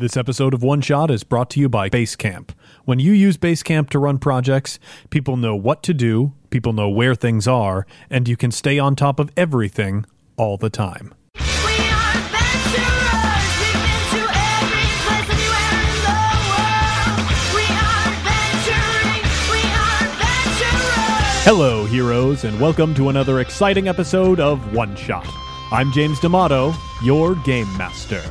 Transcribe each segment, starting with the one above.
This episode of One Shot is brought to you by Basecamp. When you use Basecamp to run projects, people know what to do, people know where things are, and you can stay on top of everything all the time. We are adventurers. We've been to every place anywhere in the. We are adventuring. We are adventurers. Hello, heroes, and welcome to another exciting episode of One Shot. I'm James D'Amato, your Game Master,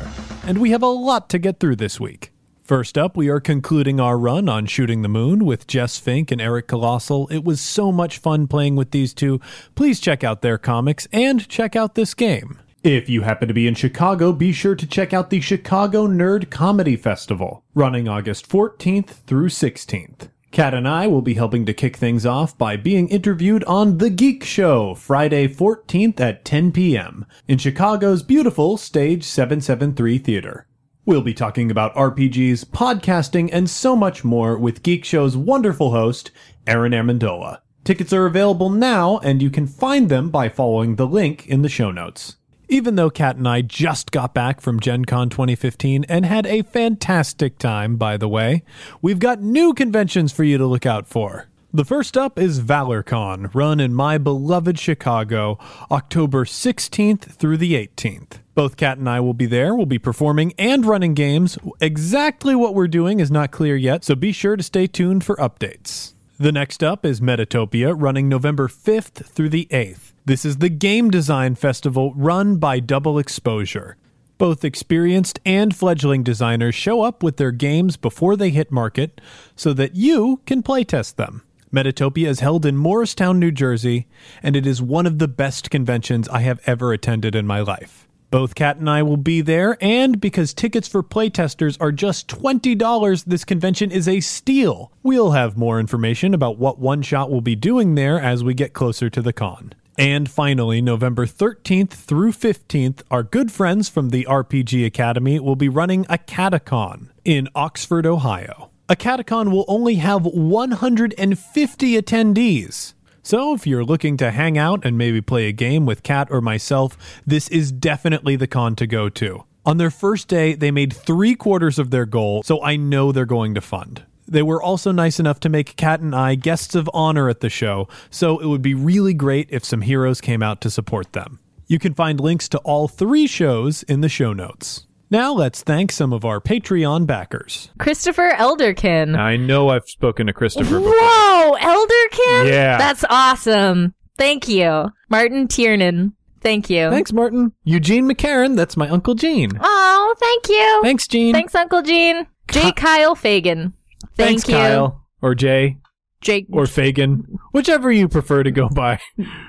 and we have a lot to get through this week. First up, we are concluding our run on Shooting the Moon with Jess Fink and Eric Colossal. It was so much fun playing with these two. Please check out their comics and check out this game. If you happen to be in Chicago, be sure to check out the Chicago Nerd Comedy Festival, running August 14th through 16th. Kat and I will be helping to kick things off by being interviewed on The Geek Show Friday 14th at 10 p.m. in Chicago's beautiful Stage 773 Theater. We'll be talking about RPGs, podcasting, and so much more with Geek Show's wonderful host, Aaron Amendola. Tickets are available now, and you can find them by following the link in the show notes. Even though Kat and I just got back from Gen Con 2015 and had a fantastic time, by the way, we've got new conventions for you to look out for. The first up is ValorCon, run in my beloved Chicago, October 16th through the 18th. Both Kat and I will be there. We'll be performing and running games. Exactly what we're doing is not clear yet, so be sure to stay tuned for updates. The next up is Metatopia, running November 5th through the 8th. This is the game design festival run by Double Exposure. Both experienced and fledgling designers show up with their games before they hit market so that you can playtest them. Metatopia is held in Morristown, New Jersey, and it is one of the best conventions I have ever attended in my life. Both Kat and I will be there, and because tickets for playtesters are just $20, this convention is a steal. We'll have more information about what One Shot will be doing there as we get closer to the con. And finally, November 13th through 15th, our good friends from the RPG Academy will be running AcadeCon in Oxford, Ohio. AcadeCon will only have 150 attendees. So, if you're looking to hang out and maybe play a game with Kat or myself, this is definitely the con to go to. On their first day, they made three quarters of their goal, so I know they're going to fund. They were also nice enough to make Kat and I guests of honor at the show, so it would be really great if some heroes came out to support them. You can find links to all three shows in the show notes. Now let's thank some of our Patreon backers. Christopher Elderkin. I know I've spoken to Christopher Whoa, Elderkin? Yeah. That's awesome. Thank you. Martin Tiernan. Thank you. Thanks, Martin. Eugene McCarran, that's my Uncle Gene. Oh, thank you. Thanks, Gene. Thanks, Uncle Gene. J. Ki- Kyle Fagan. Thank Thanks, you. Kyle. Or Jay. Jake. Or Fagan. Whichever you prefer to go by.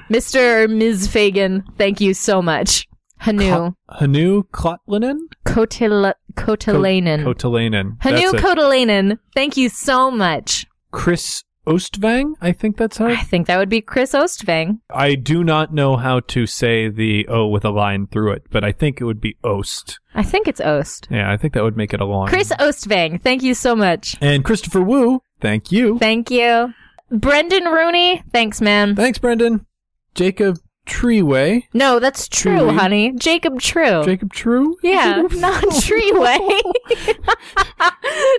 Mr. or Ms. Fagan. Thank you so much. Hanu. Hanu Klotlinen? Kotil- Kotalainen. Kotalainen. Hanu That's it. Kotalainen. Thank you so much. Chris Ostvang? I think that's how. I think that would be Chris Ostvang. I do not know how to say the O with a line through it, but I think it would be Ost. I think it's Ost. Yeah, I think that would make it a long. Chris Ostvang. Thank you so much. And Christopher Wu, thank you. Thank you. Brendan Rooney. Thanks, man. Thanks, Brendan. Jacob Treeway. No, that's true, Truly. honey. Jacob True. Jacob True? yeah, not Treeway.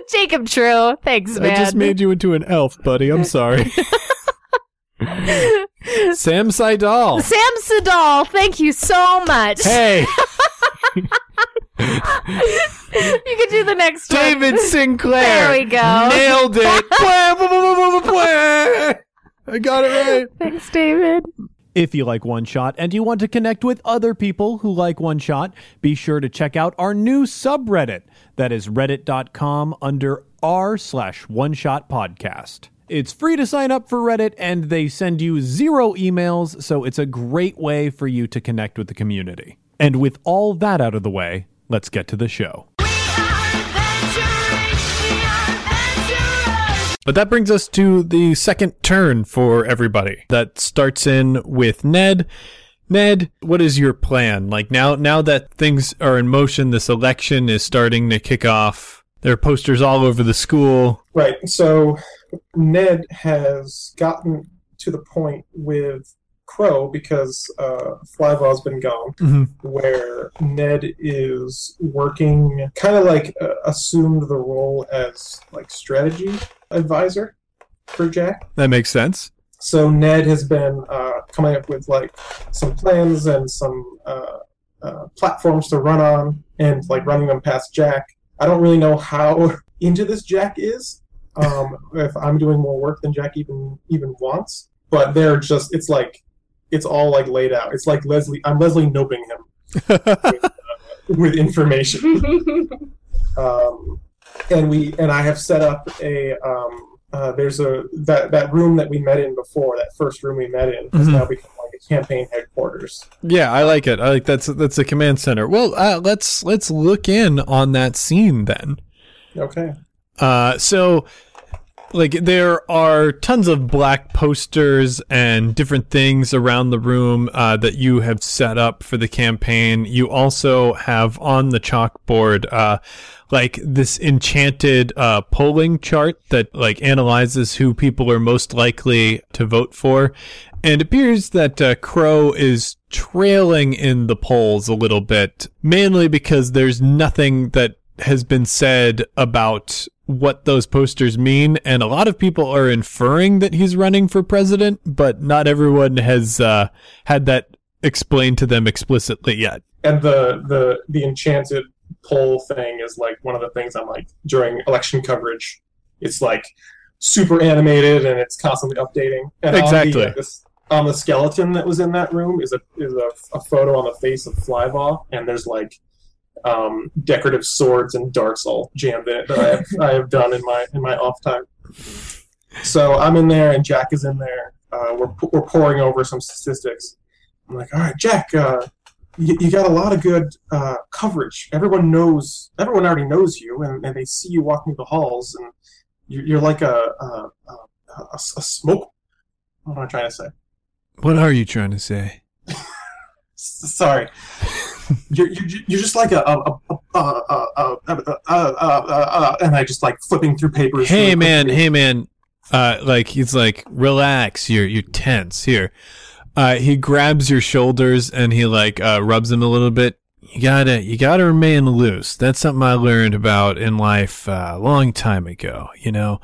Jacob True. Thanks, man. I just made you into an elf, buddy. I'm sorry. Sam Seidel. Sam Sedal. Thank you so much. Hey, you can do the next one. David Sinclair. There we go. Nailed it. I got it right. Thanks, David. If you like One Shot and you want to connect with other people who like One Shot, be sure to check out our new subreddit. That is reddit.com under r slash One Shot Podcast. It's free to sign up for Reddit and they send you zero emails, so it's a great way for you to connect with the community. And with all that out of the way, let's get to the show. But that brings us to the second turn for everybody. That starts in with Ned. Ned, what is your plan? Like now now that things are in motion, this election is starting to kick off. There are posters all over the school. Right. So Ned has gotten to the point with Crow because uh, Flyvaw's been gone, Mhm. where Ned is working, kind of like uh, assumed the role as like strategy advisor for Jack. That makes sense. So Ned has been uh, coming up with like some plans and some uh, uh, platforms to run on, and like running them past Jack. I don't really know how into this Jack is. Um, if I'm doing more work than Jack even even wants, but they're just it's like it's all like laid out. It's like Leslie. I'm Leslie Knoping him with information. um, and we and I have set up a um, uh, there's a that that room that we met in before that first room we met in has Mhm. now become like a campaign headquarters. Yeah, I like it. I like that's that's a command center. Well, uh, let's let's look in on that scene then. Okay. Uh, so, like, there are tons of black posters and different things around the room uh, that you have set up for the campaign. You also have on the chalkboard, uh, like this enchanted uh, polling chart that like analyzes who people are most likely to vote for. And it appears that uh, Crow is trailing in the polls a little bit, mainly because there's nothing that has been said about what those posters mean, and a lot of people are inferring that he's running for president, but not everyone has uh, had that explained to them explicitly yet. And the the the enchanted poll thing is like one of the things I'm like during election coverage. It's like super animated and it's constantly updating. And Exactly. On the, uh, this, on the skeleton that was in that room is a is a, a photo on the face of Flyvaw, and there's like um, decorative swords and darts all jammed in it that I have, I have done in my in my off time. So I'm in there and Jack is in there. Uh, we're we're poring over some statistics. I'm like, all right, Jack, uh, you, you got a lot of good uh, coverage. Everyone knows, everyone already knows you, and, and they see you walking the halls, and you're, you're like a a, a, a, a smoke. What am I trying to say? What are you trying to say? Sorry you're, you're, you're just like a, a, a, a, and I just like flipping through papers. Hey man, hey man, uh, like he's like, relax, you're you're tense here. Uh, he grabs your shoulders and he like uh, rubs them a little bit. You gotta you gotta remain loose. That's something I learned about in life a long time ago. You know,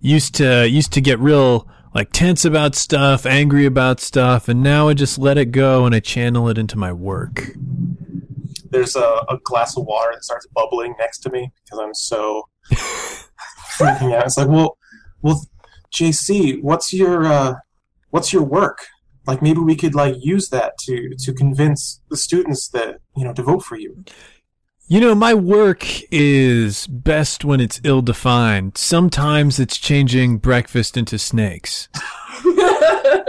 used to used to get real like tense about stuff, angry about stuff, and now I just let it go and I channel it into my work. There's a, a glass of water that starts bubbling next to me because I'm so freaking out. It's like, well, well, JC, what's your uh, what's your work? Like maybe we could like use that to to convince the students that you know to vote for you. You know, my work is best when it's ill defined. Sometimes it's changing breakfast into snakes.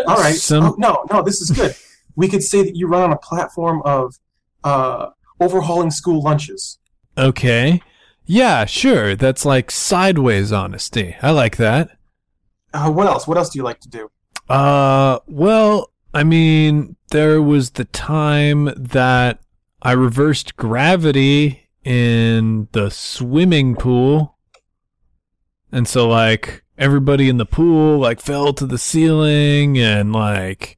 All right. Some- Oh, no, no, this is good. We could say that you run on a platform of uh, overhauling school lunches. Okay. Yeah, sure. That's like sideways honesty. I like that. Uh, what else? What else do you like to do? Uh, well, I mean, there was the time that I reversed gravity in the swimming pool. And so like everybody in the pool like fell to the ceiling and like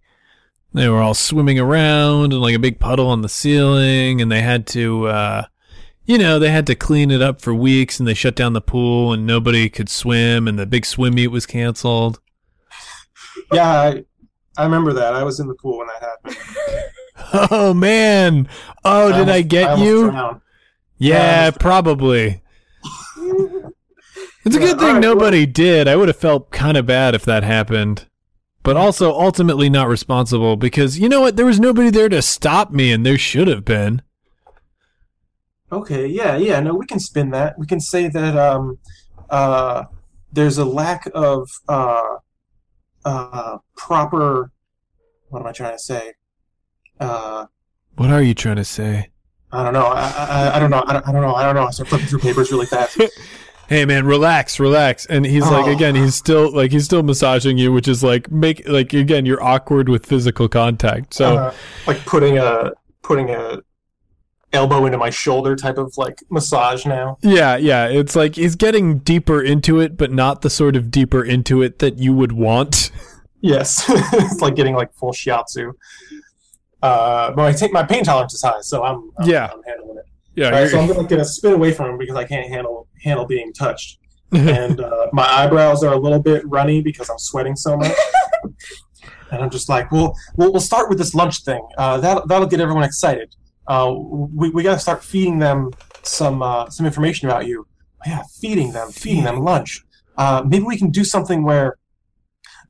they were all swimming around and like a big puddle on the ceiling and they had to uh you know, they had to clean it up for weeks and they shut down the pool and nobody could swim and the big swim meet was canceled. Yeah, I, I remember that. I was in the pool when that happened. Oh man. Oh, did I almost- get almost you? drowned. Yeah, probably. It's a Yeah, good thing alright, nobody did. I would have felt kind of bad if that happened. But also ultimately not responsible because you know what? There was nobody there to stop me and there should have been. Okay, yeah, yeah. No, we can spin that. We can say that um, uh, there's a lack of uh, uh, proper. What am I trying to say? Uh, What are you trying to say? I don't know. I, I, I don't know. I don't, I don't know. I don't know. I start flipping through papers really fast. Hey man, relax, relax. And he's like Oh. again, he's still like he's still massaging you, which is like make like again, you're awkward with physical contact. So uh, like putting a putting a elbow into my shoulder type of like massage now. Yeah, yeah. It's like he's getting deeper into it, but not the sort of deeper into it that you would want. Yes, it's like getting like full shiatsu. Uh, but I ta- my pain tolerance is high, so I'm, I'm Yeah. I'm handling it. Yeah, right, so I'm gonna, gonna spin away from him because I can't handle handle being touched, and uh, my eyebrows are a little bit runny because I'm sweating so much. and I'm just like, well, we'll, we'll start with this lunch thing. Uh, that that'll get everyone excited. Uh, we we gotta start feeding them some uh, some information about you. Yeah, feeding them, feeding them lunch. Uh, maybe we can do something where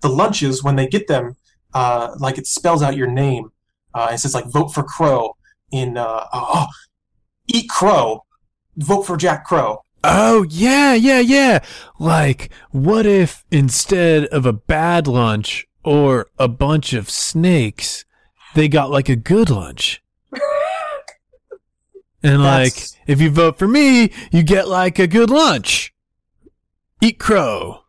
the lunches, when they get them, uh, like it spells out your name. Uh, it says like vote for Crow in uh, oh, eat Crow, vote for Jack Crow. Oh, yeah, yeah, yeah. Like, what if instead of a bad lunch or a bunch of snakes, they got like a good lunch? And like, That's- if you vote for me, you get like a good lunch. Eat crow.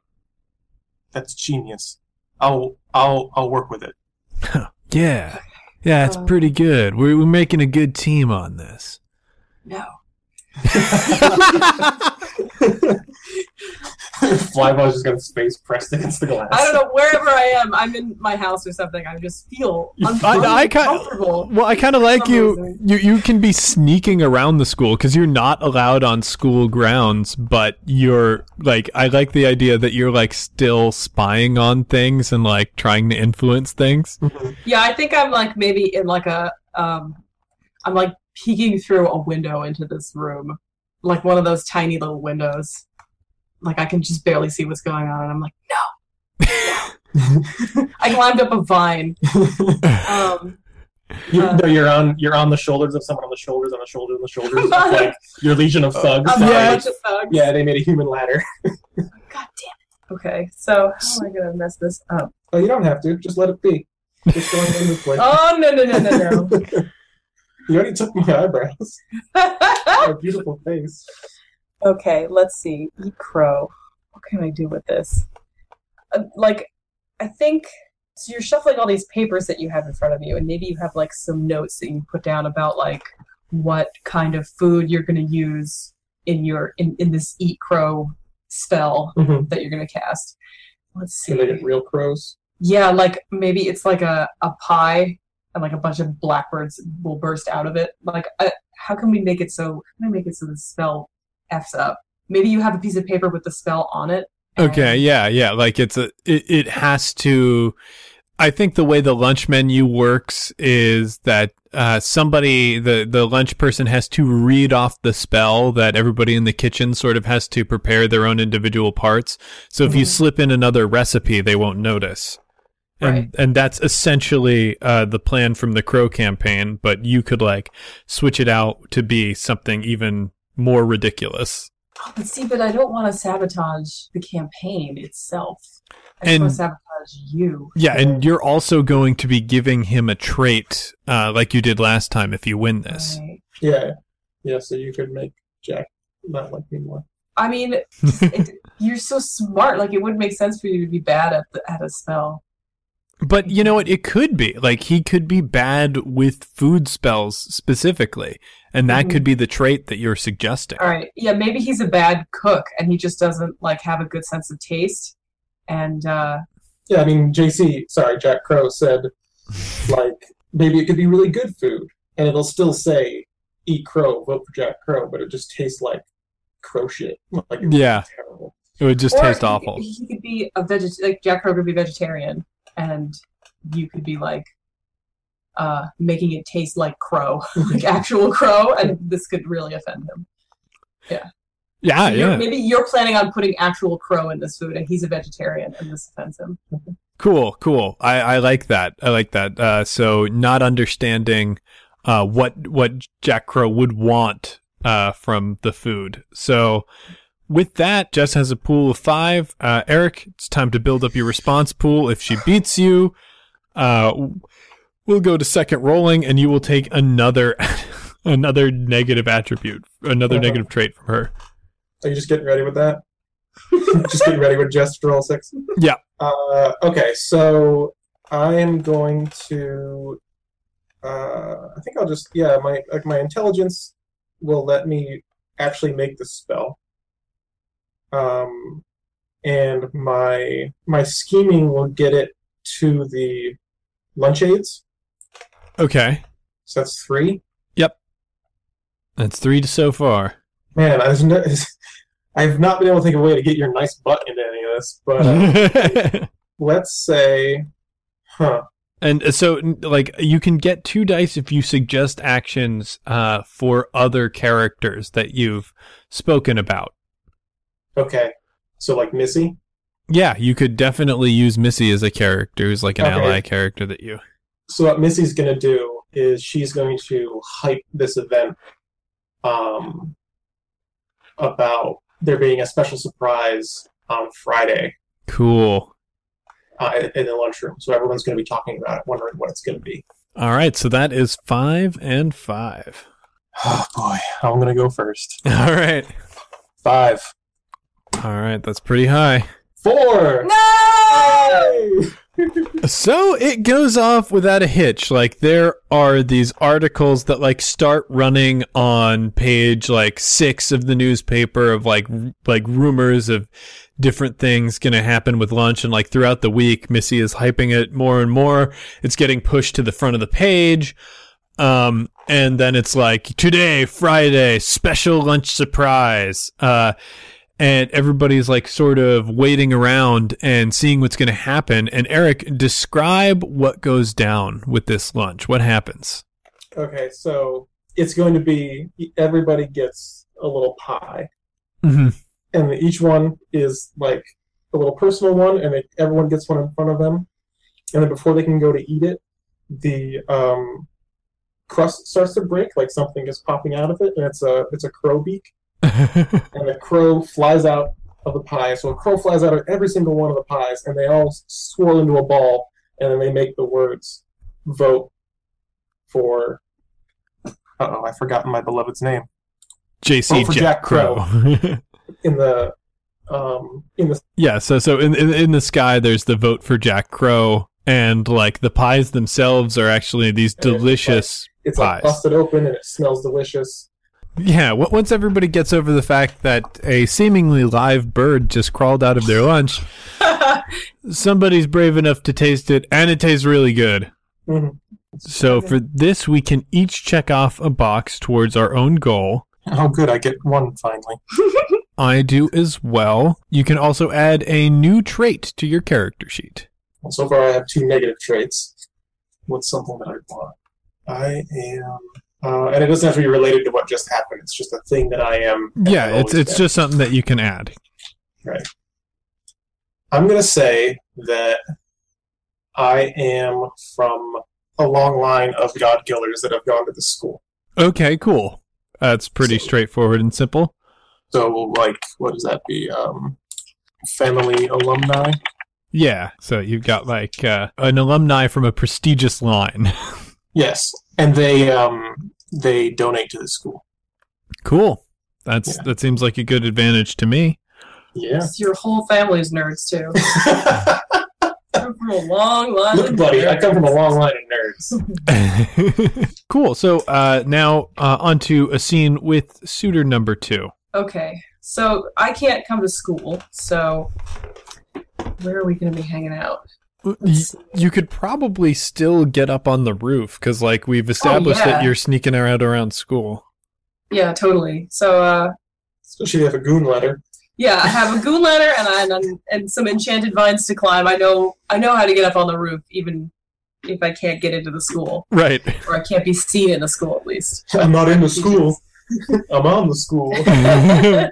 That's genius. I'll I'll I'll work with it. Yeah. Yeah, it's Uh, pretty good. We're, we're making a good team on this. No. Flyboy's just got his face pressed against the glass. I don't know wherever I am. I'm in my house or something. I just feel un- I, I kind uncomfortable. well, I kind of like you, reason. you. You can be sneaking around the school because you're not allowed on school grounds. But you're like, I like the idea that you're like still spying on things and like trying to influence things. Yeah, I think I'm like maybe in like a um, I'm like peeking through a window into this room, like one of those tiny little windows. Like I can just barely see what's going on, and I'm like, no. I climbed up a vine. Um, You, Uh, no, you're on you're on the shoulders of someone on the shoulders on the shoulders on the shoulders of like your legion of thugs. Yeah. of thugs. Yeah, they made a human ladder. God damn it. Okay, so how am I gonna mess this up? Oh, you don't have to. Just let it be. Just go in this way. Oh no no no no no. You already took my eyebrows. My beautiful face. Okay, let's see. Eat crow. What can I do with this? Uh, like, I think so. You're shuffling all these papers that you have in front of you, and maybe you have like some notes that you put down about like what kind of food you're going to use in your in, in this eat crow spell Mm-hmm. that you're going to cast. Let's see. Can they get real crows? Yeah, like maybe it's like a, a pie and like a bunch of blackbirds will burst out of it. Like, uh, how can we make it so? How can I make it so the spell f's up? Maybe you have a piece of paper with the spell on it. Okay, yeah, yeah. Like it's a, it, it has to. I think the way the lunch menu works is that uh, somebody, the the lunch person, has to read off the spell that everybody in the kitchen sort of has to prepare their own individual parts. So if you Mhm. slip in another recipe, they won't notice. And Right. and that's essentially uh, the plan from the Crow campaign. But you could like switch it out to be something even more ridiculous. Oh, but see, but I don't want to sabotage the campaign itself. I And- want to sabotage you. Yeah, and you're also going to be giving him a trait, uh, like you did last time, if you win this. Right. Yeah. Yeah, so you could make Jack not like me more. I mean, it, you're so smart. Like, it wouldn't make sense for you to be bad at the, at a spell. But you know what? It could be like he could be bad with food spells specifically, and that Mhm. could be the trait that you're suggesting. All right. Yeah, maybe he's a bad cook and he just doesn't like have a good sense of taste. And uh Yeah, I mean, JC, sorry, Jack Crow said, like, maybe it could be really good food, and it'll still say, eat crow, vote for Jack Crow, but it just tastes like crow shit. Like, Yeah. terrible. It would just or taste he, awful. He could be a veget like Jack Crow could be vegetarian and you could be like uh making it taste like crow, like actual crow, and this could really offend him. Yeah, So yeah. Maybe you're planning on putting actual crow in this food and he's a vegetarian and this offends him. Cool, cool. I, I like that. I like that. Uh, so not understanding uh, what what Jack Crow would want uh, from the food. So with that, Jess has a pool of five. Uh, Eric, it's time to build up your response pool. If she beats you, uh, we'll go to second rolling, and you will take another another negative attribute, another Uh-huh. negative trait from her. Are you just getting ready with that? just getting ready with Jess to roll six? Yeah. Uh, okay, so I am going to. Uh, I think I'll just yeah my like my intelligence will let me actually make the spell. Um, and my my scheming will get it to the lunch aides. Okay. So that's three. Yep. That's three so far. Man, I was no, I've not been able to think of a way to get your nice butt into any of this, but uh, let's say, huh? and uh, so, like, you can get two dice if you suggest actions uh, for other characters that you've spoken about. Okay, so like Missy. Yeah, you could definitely use Missy as a character who's like an Okay. ally character that you. So what Missy's gonna do is she's going to hype this event, um, about there being a special surprise on Friday Cool. uh, in- in the lunchroom. So everyone's gonna be talking about it, wondering what it's gonna be. All right, so that is five and five. Oh boy, I'm gonna go first. All right. Five, All right, that's pretty high. four. No! So it goes off without a hitch. Like there are these articles that like start running on page like 6 of the newspaper of like like rumors of different things going to happen with lunch and like throughout the week Missy is hyping it more and more. It's getting pushed to the front of the page. Um and then it's like today Friday special lunch surprise. Uh and everybody's like sort of waiting around and seeing what's going to happen. And Eric, describe what goes down with this lunch. What happens? Okay, so it's going to be everybody gets a little pie, Mm-hmm. and each one is like a little personal one, and it, everyone gets one in front of them. And then before they can go to eat it, the um, crust starts to break, like something is popping out of it, and it's a it's a crow beak, and the crow flies out of the pie. So a crow flies out of every single one of the pies, and they all swirl into a ball, and then they make the words "vote for." Oh, I forgot my beloved's name. JC Vote for Jack, Jack Crow. In the um in the yeah. So so in, in in the sky, there's the vote for Jack Crow, and like the pies themselves are actually these And it's delicious. it's Pies. like busted open and it smells delicious. Yeah. Once everybody gets over the fact that a seemingly live bird just crawled out of their lunch, somebody's brave enough to taste it, and it tastes really good. Mhm. So for this, we can each check off a box towards our own goal. Oh, good! I get one finally. I do as well. You can also add a new trait to your character sheet. Well, so far, I have two negative traits. What's something that I want? I am, uh, and it doesn't have to be related to what just happened. It's just a thing that I am. Yeah, it's it's been. just something that you can add. Right. I'm gonna say that I am from a long line of God killers that have gone to the school. Okay, cool. That's pretty So- straightforward and simple. So, like, what does that be? Um, family alumni. Yeah, so you've got like uh, an alumni from a prestigious line. Yes, and they um they donate to the school. cool. That's Yeah. that seems like a good advantage to me. Yeah. Your whole family's nerds too. Come from a long line. Look, of buddy, I come from a long line of nerds. cool. So uh, now uh, on to a scene with suitor number two. Okay, so I can't come to school, so where are we going to be hanging out? Y- you could probably still get up on the roof because, like, we've established yeah. that you're sneaking around around school. Yeah, totally. So, uh, Especially if a goon letter. yeah, I have a goon ladder and and and some enchanted vines to climb. I know I know how to get up on the roof, even if I can't get into the school, Right. or I can't be seen in the school at least. I'm not in the school. I'm on the school.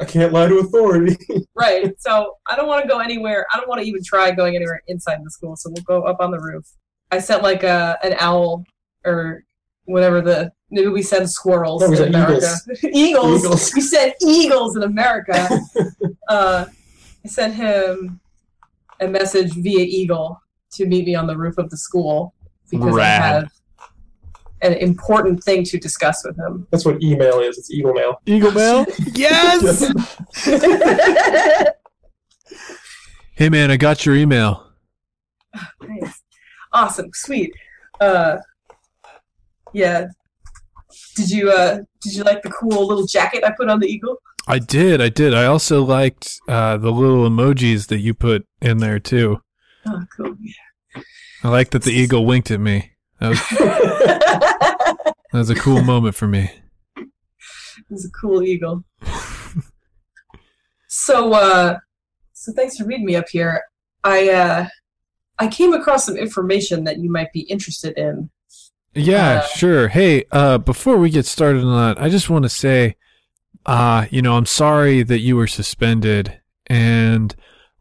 I can't lie to authority. Right. So I don't want to go anywhere. I don't want to even try going anywhere inside the school. So we'll go up on the roof. I sent like a an owl or whatever the maybe we send squirrels No, we in America. eagles. Eagles. We sent eagles in America. uh, I sent him a message via eagle to meet me on the roof of the school because Rad. I have an important thing to discuss with him. That's what email is. It's eagle mail. Eagle Mail? yes! hey, man, I got your email. Nice. Awesome. Sweet. Uh yeah. Did you uh did you like the cool little jacket I put on the eagle? I did. I did. I also liked uh, the little emojis that you put in there, too. Oh, cool. Yeah. I like that the eagle winked at me. That was, that was a cool moment for me. He's a cool eagle. so, uh, so thanks for reading me up here. I, uh, I came across some information that you might be interested in. Yeah, Uh, sure. Hey, uh, before we get started on that, I just want to say, uh, you know, I'm sorry that you were suspended. And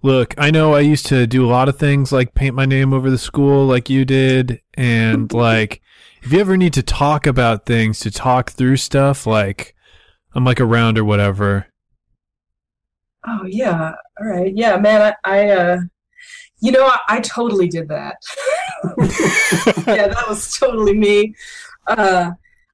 look, I know I used to do a lot of things like paint my name over the school like you did. And like, if you ever need to talk about things, to talk through stuff, like, I'm like around or whatever. Oh yeah, all right, yeah, man. I, I uh, you know, I, I totally did that. yeah, that was totally me. Uh,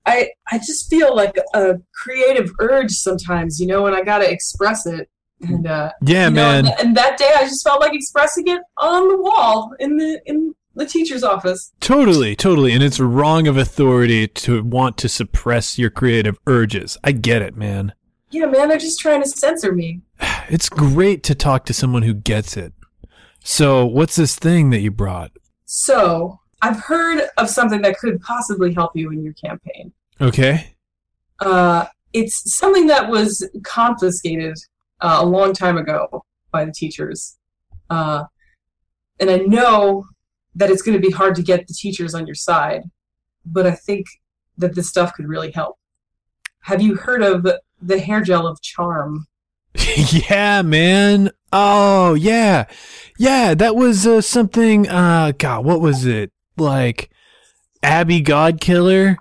I I just feel like a creative urge sometimes, you know, and I gotta express it. And uh, Yeah, know, man. and, and that day, I just felt like expressing it on the wall in the in the teacher's office. Totally, totally. And it's wrong of authority to want to suppress your creative urges. I get it, man. Yeah, man, they're just trying to censor me. It's great to talk to someone who gets it. So, what's this thing that you brought? So I've heard of something that could possibly help you in your campaign. Okay. Uh, it's something that was confiscated uh, a long time ago by the teachers. Uh, and I know that it's going to be hard to get the teachers on your side, but I think that this stuff could really help. Have you heard of the hair gel of charm? yeah, man. Oh, yeah. Yeah, that was uh, something uh god, what was it? Like Abby Godkiller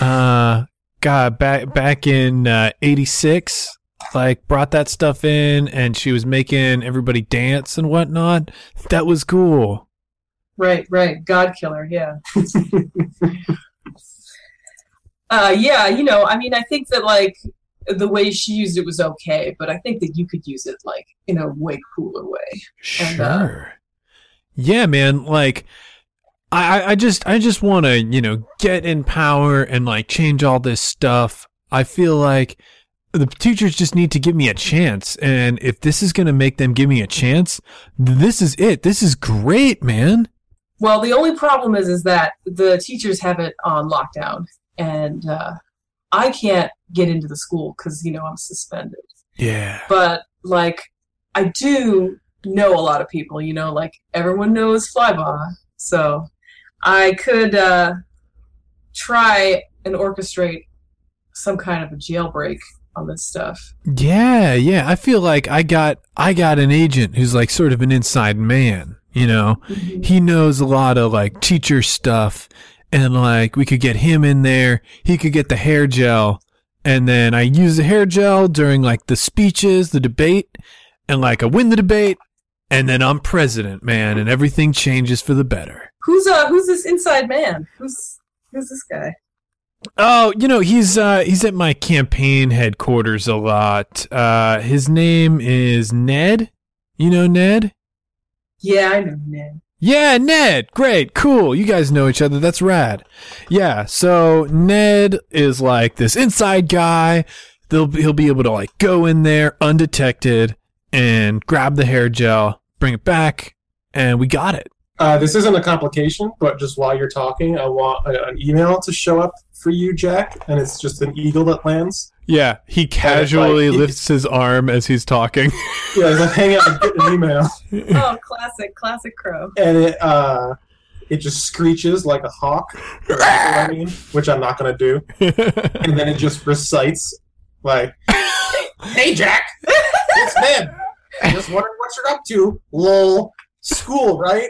uh god back back in uh 86 like brought that stuff in and she was making everybody dance and whatnot. That was cool. Right, right. God killer, yeah. uh, yeah, you know, I mean, I think that, like, the way she used it was okay, but I think that you could use it, like, in a way cooler way. And, uh, Sure. yeah, man. Like, I, I- I just, I just want to, you know, get in power and like change all this stuff. I feel like the teachers just need to give me a chance, and if this is gonna make them give me a chance, this is it. This is great, man. Well, the only problem is, is that the teachers have it on lockdown, and uh, I can't get into the school because, you know, I'm suspended. Yeah. but like I do know a lot of people, you know, like everyone knows Flyvaw, so I could uh, try and orchestrate some kind of a jailbreak on this stuff. Yeah, yeah. I feel like I got I got an agent who's like sort of an inside man, you know. He knows a lot of like teacher stuff and like we could get him in there. He could get the hair gel and then I use the hair gel during like the speeches, the debate, and like I win the debate and then I'm president, man, and everything changes for the better. Who's uh who's this inside man? Who's who's this guy? Oh, you know, he's uh he's at my campaign headquarters a lot. Uh his name is Ned. You know Ned? Yeah, I know Ned. Yeah, Ned. Great. Cool. You guys know each other. That's rad. Yeah. So Ned is like this inside guy. They'll he'll be able to like go in there undetected and grab the hair gel, bring it back, and we got it. Uh, this isn't a complication, but just while you're talking, I want a, an email to show up for you, Jack, and it's just an eagle that lands. Yeah. He casually like- lifts his arm as he's talking. Yeah, it's like, hang out get an email, Oh, classic, classic crow. and it uh, it just screeches like a hawk. you I mean, which I'm not gonna do, and then it just recites like, "Hey, Jack, it's Ned. Just wondering what you're up to. Lol, school, right?"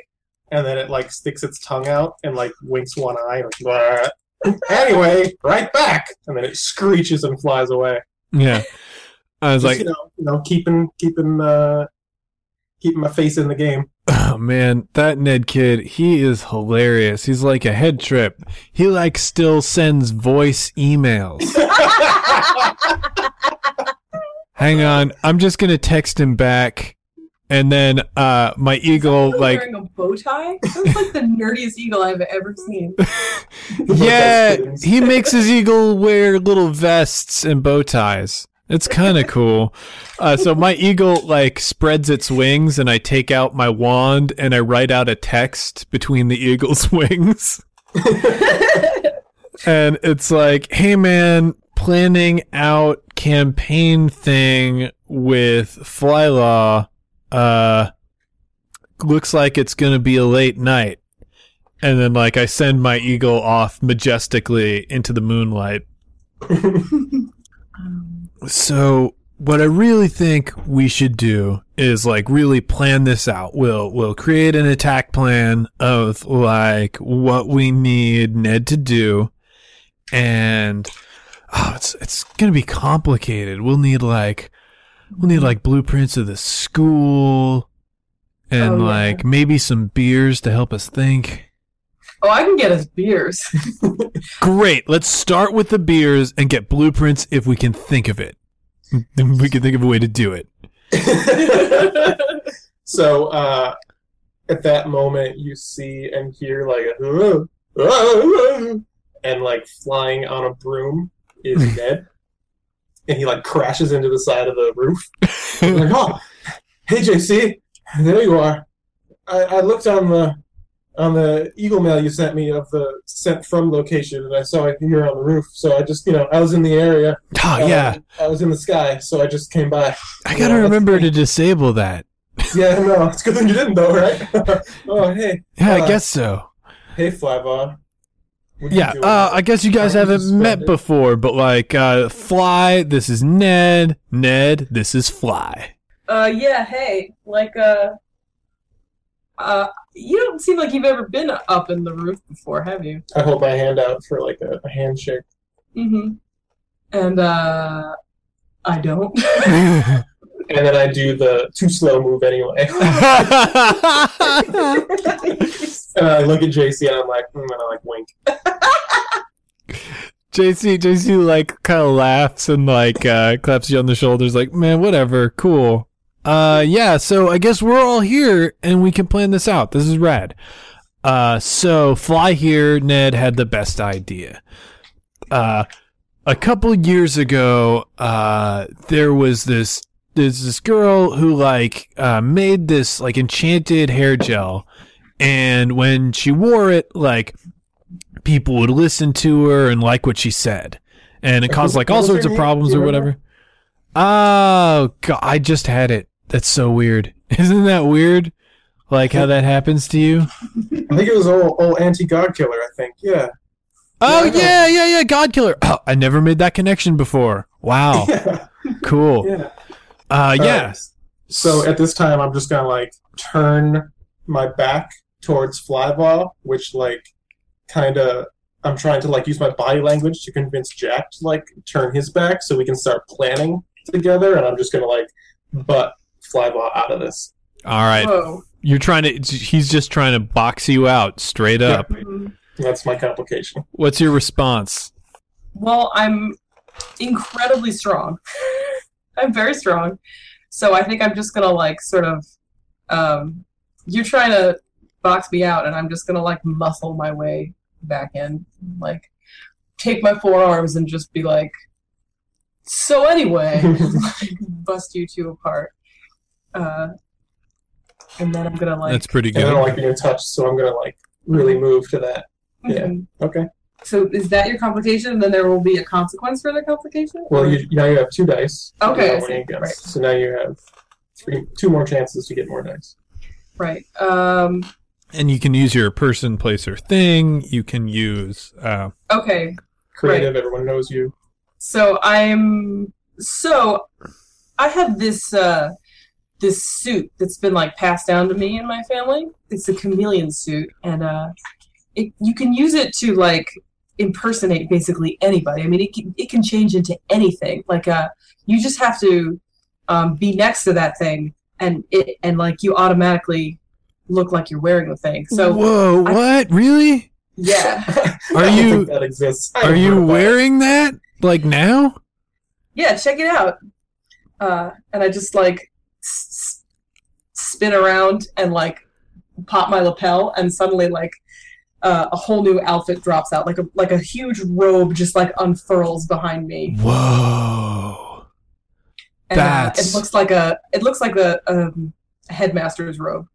And then it like sticks its tongue out and like winks one eye. Like, anyway, right back, and then it screeches and flies away. yeah. I was Just, like, you know, you know, keeping keeping uh, keeping my face in the game. Oh man, that Ned kid, he is hilarious. He's like a head trip. He like still sends voice emails. Hang on, I'm just gonna text him back, and then uh my eagle like wearing a bow tie. That's like the nerdiest eagle I've ever seen. yeah, he makes his eagle wear little vests and bow ties, It's kind of cool. Uh, so my eagle like spreads its wings, and I take out my wand and I write out a text between the eagle's wings, and it's like, "Hey man, planning out campaign thing with Flyvaw. Uh, looks like it's gonna be a late night." And then like I send my eagle off majestically into the moonlight. So what I really think we should do is like really plan this out. We'll we'll create an attack plan of like what we need Ned to do, and oh, it's it's gonna be complicated. We'll need like we'll need like blueprints of the school, and Oh, yeah. like maybe some beers to help us think. Oh, I can get us beers. Great. Let's start with the beers and get blueprints if we can think of it. Then we can think of a way to do it. so uh, at that moment, you see and hear like a and like flying on a broom is Ned, and he like crashes into the side of the roof. Like, oh, hey JC, there you are. I, I looked on the on the Eagle mail you sent me of the sent from location, and I saw it here on the roof. So I just, you know, I was in the area. Oh, um, yeah. I was in the sky, so I just came by. I gotta remember to disable that. Yeah, no, it's good thing you didn't though, right? oh, hey, Yeah, I Uh, guess so. hey, Flyvaw. What you Yeah, uh, I guess you guys haven't met before, but like, uh, Fly, this is Ned. Ned, this is Fly. uh, yeah, hey, like, uh, uh, you don't seem like you've ever been up in the roof before, have you? I hold my hand out for like a, a handshake. Mm-hmm. And, uh, I don't. And then I do the too slow move anyway. and I look at JC and I'm like, mm, and I like wink. JC, JC, like, kind of laughs and, like, uh, claps you on the shoulders, like, man, whatever, cool. Uh, yeah, so I guess we're all here and we can plan this out. This is rad. Uh, so Fly here, Ned had the best idea. Uh, a couple years ago, uh, there was this, there's this girl who, like, uh, made this, like, enchanted hair gel. And when she wore it, like, people would listen to her and like what she said. And it caused, like, all sorts of problems or whatever. Oh, God, I just had it. That's so weird. Isn't that weird? Like how that happens to you? I think it was old, old anti god killer. I think, yeah. Oh yeah, yeah, yeah, God Killer. Oh, I never made that connection before. Wow, yeah. cool. yeah. Uh, yeah. Alright. So at this time, I'm just gonna like turn my back towards Flyvaw, which like kind of I'm trying to like use my body language to convince Jack to like turn his back so we can start planning together. And I'm just gonna like butt Flyvaw out of this. All right. Whoa. You're trying to. He's just trying to box you out straight up. Mhm. That's my complication. What's your response? Well, I'm incredibly strong. I'm very strong. So I think I'm just gonna like sort of um you're trying to box me out and I'm just gonna like muscle my way back in. Like take my forearms and just be like so anyway like, bust you two apart. Uh and then I'm gonna like That's pretty good. I don't good. like being touched, so I'm gonna like really move to that. yeah. Mhm. Okay. So is that your complication? And then there will be a consequence for the complication? Well, you now you have two dice. Okay, I see. Right. So now you have three, two more chances to get more dice. right. Um And you can use your person, place, or thing. You can use. Uh, okay. Creative, everyone knows you. So I'm so I have this uh this suit that's been like passed down to me and my family. It's a chameleon suit and uh it, you can use it to like impersonate basically anybody. I mean it can, it can change into anything. Like uh you just have to um, be next to that thing and it and like you automatically look like you're wearing the thing. So whoa! I- What? Really? yeah. Are I don't you- think that exists? I Are you about it. wearing that like now? yeah, check it out. Uh, and I just like s- s- spin around and like pop my lapel, and suddenly like uh, a whole new outfit drops out, like a like a huge robe just like unfurls behind me. Whoa! And uh, it looks like a it looks like a, um, a headmaster's robe.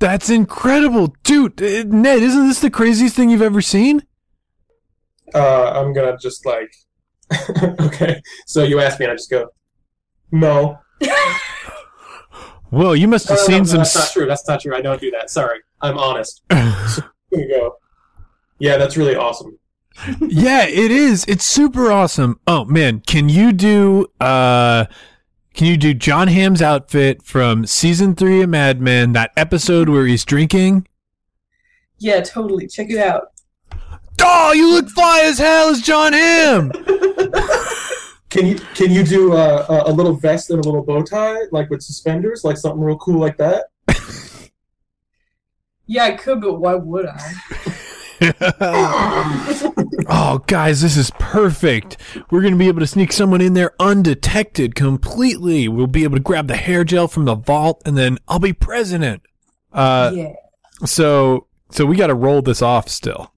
That's incredible, dude. uh, Ned, isn't this the craziest thing you've ever seen? Uh, I'm gonna just like, okay. So you asked me, and I just go, no. Well, you must have no, no, seen no, some. that's not true. That's not true. I don't do that. Sorry. I'm honest. s- Here you go. Yeah, that's really awesome. yeah, it is. It's super awesome. Oh man, can you do? uh Can you do Jon Hamm's outfit from season three of Mad Men? That episode where he's drinking. Yeah, totally. Check it out. Oh, you look fly as hell as Jon Hamm. Can you can you do uh, a, a little vest and a little bow tie, like with suspenders, like something real cool like that? Yeah, I could, but why would I? oh, guys, this is perfect. We're going to be able to sneak someone in there undetected completely. We'll be able to grab the hair gel from the vault, and then I'll be president. Uh, yeah. so, so we got to roll this off still.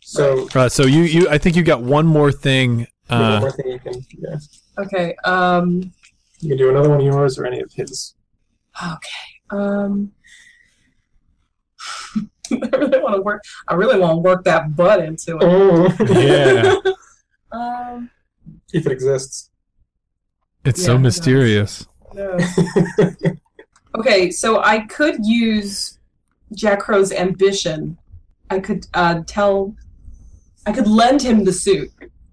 So Uh, so you, you, I think you got one more thing. one Uh, more thing you can yeah. Okay. Um. you can do another one of yours or any of his. Okay. Um. I really want to work. I really want to work that butt into it. Oh, yeah, Um. if it exists. it's Yeah, so mysterious. No. okay, so I could use Jack Crow's ambition. I could uh, tell. I could lend him the suit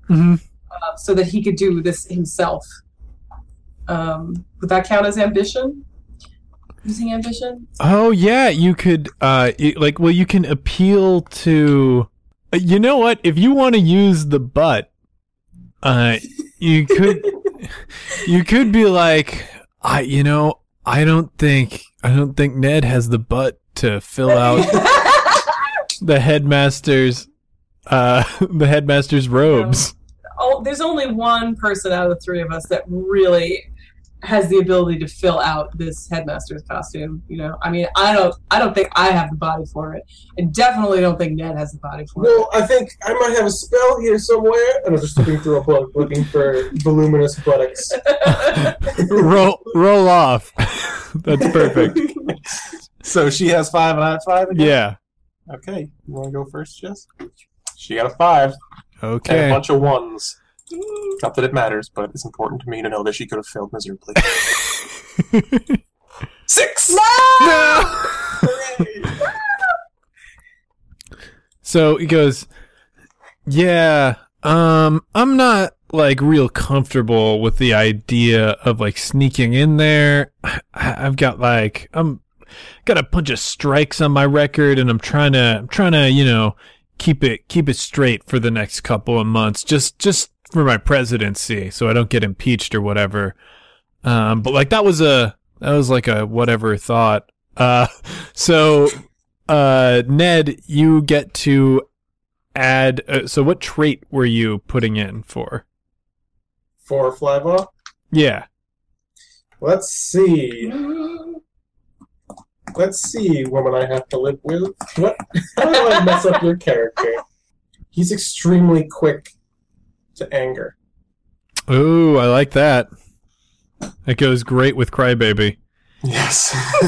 hmm uh, so that he could do this himself. Um, would that count as ambition? Using ambition? Oh yeah, you could uh y- like well you can appeal to uh, you know what if you want to use the butt uh you could you could be like I you know I don't think I don't think Ned has the butt to fill out the headmaster's uh the headmaster's robes. oh, there's only one person out of the three of us that really has the ability to fill out this headmaster's costume. You know, I mean, I don't, I don't think I have the body for it, and definitely don't think Ned has the body for it. Well, I think I might have a spell here somewhere, and I'm just looking through a book, looking for voluminous buttocks. roll roll off. That's perfect. so she has five, and I have five. again? Yeah. Okay, you want to go first, Jess? She got a five and a bunch of ones. Not that it matters, but it's important to me to know that she could have failed miserably. Six. No. So he goes, "Yeah, um, I'm not like real comfortable with the idea of like sneaking in there. I, I've got like I'm got a bunch of strikes on my record, and I'm trying to I'm trying to you know keep it keep it straight for the next couple of months, just just for my presidency, so I don't get impeached or whatever. Um, but like that was a that was like a whatever thought. Uh, so uh, Ned, you get to add. Uh, so, what trait were you putting in for? For Flyvaw. Yeah. Let's see. Let's see, woman I have to live with. What? How do I mess up your character? He's extremely quick to anger. Ooh, I like that. That goes great with Crybaby. Yes.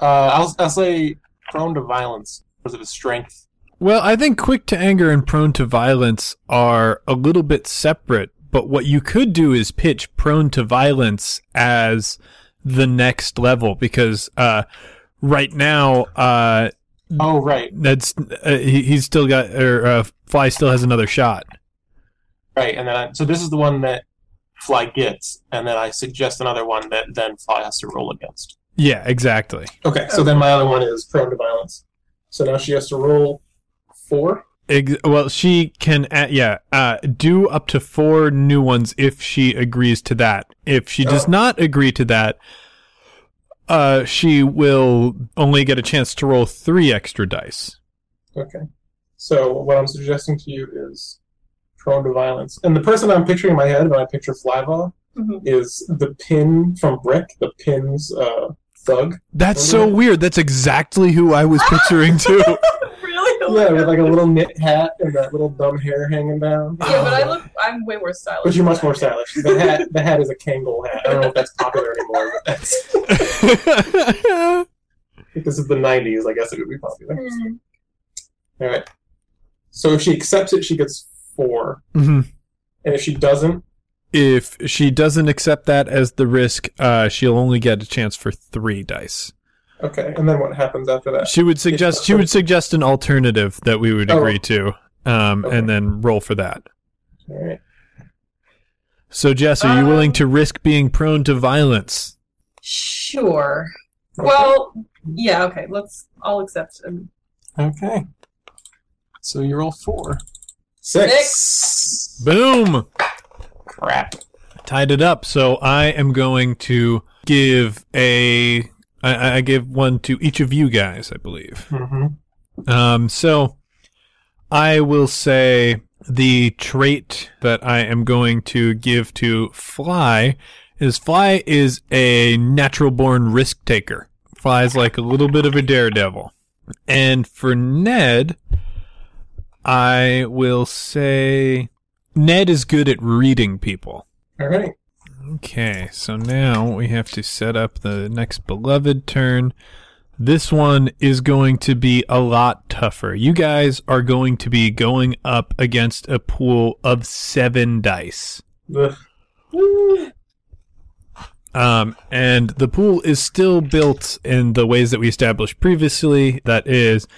uh, I'll, I'll say prone to violence because of his strength. Well, I think quick to anger and prone to violence are a little bit separate, but what you could do is pitch prone to violence as the next level because uh, right now uh, Oh, right, that's uh, he, he's still got or uh, Fly still has another shot. right. And then I, so this is the one that Fly gets, and then I suggest another one that then Fly has to roll against. Yeah, exactly. Okay, so then my other one is prone to violence. So now she has to roll four. Ex- well, she can, uh, yeah, uh, do up to four new ones if she agrees to that. If she does Oh. not agree to that, uh, she will only get a chance to roll three extra dice. Okay. So what I'm suggesting to you is prone to violence. And the person I'm picturing in my head when I picture Flyvaw Mhm. is the pin from Brick, the pin's uh, thug. That's so Remember? weird. That's exactly who I was picturing too. really? Yeah, with like a little knit hat and that little dumb hair hanging down. Yeah, but I look. I'm way more stylish. But you're much more stylish. The hat, the hat is a Kangol hat. I don't know if that's popular anymore, but that's if this is the '90s. I guess it would be popular. Hmm. All right. So if she accepts it, she gets four, Mhm. and if she doesn't, If she doesn't accept that as the risk, uh, she'll only get a chance for three dice. Okay. And then what happens after that? She would suggest she would suggest an alternative that we would Oh. agree to, um, Okay. and then roll for that. All right. So, Jess, are you willing Um, to risk being prone to violence? Sure. Well, yeah. Okay. Let's. I'll accept. Um, Okay. So you roll four. Six. Boom! Crap. Tied it up. So I am going to give a. I, I give one to each of you guys, I believe. Mm-hmm. Um, so I will say the trait that I am going to give to Fly is Fly is a natural born risk taker. Fly is like a little bit of a daredevil. And for Ned, I will say Ned is good at reading people. All right. Okay, so now we have to set up the next beloved turn. This one is going to be a lot tougher. You guys are going to be going up against a pool of seven dice. Um, and the pool is still built in the ways that we established previously. That is,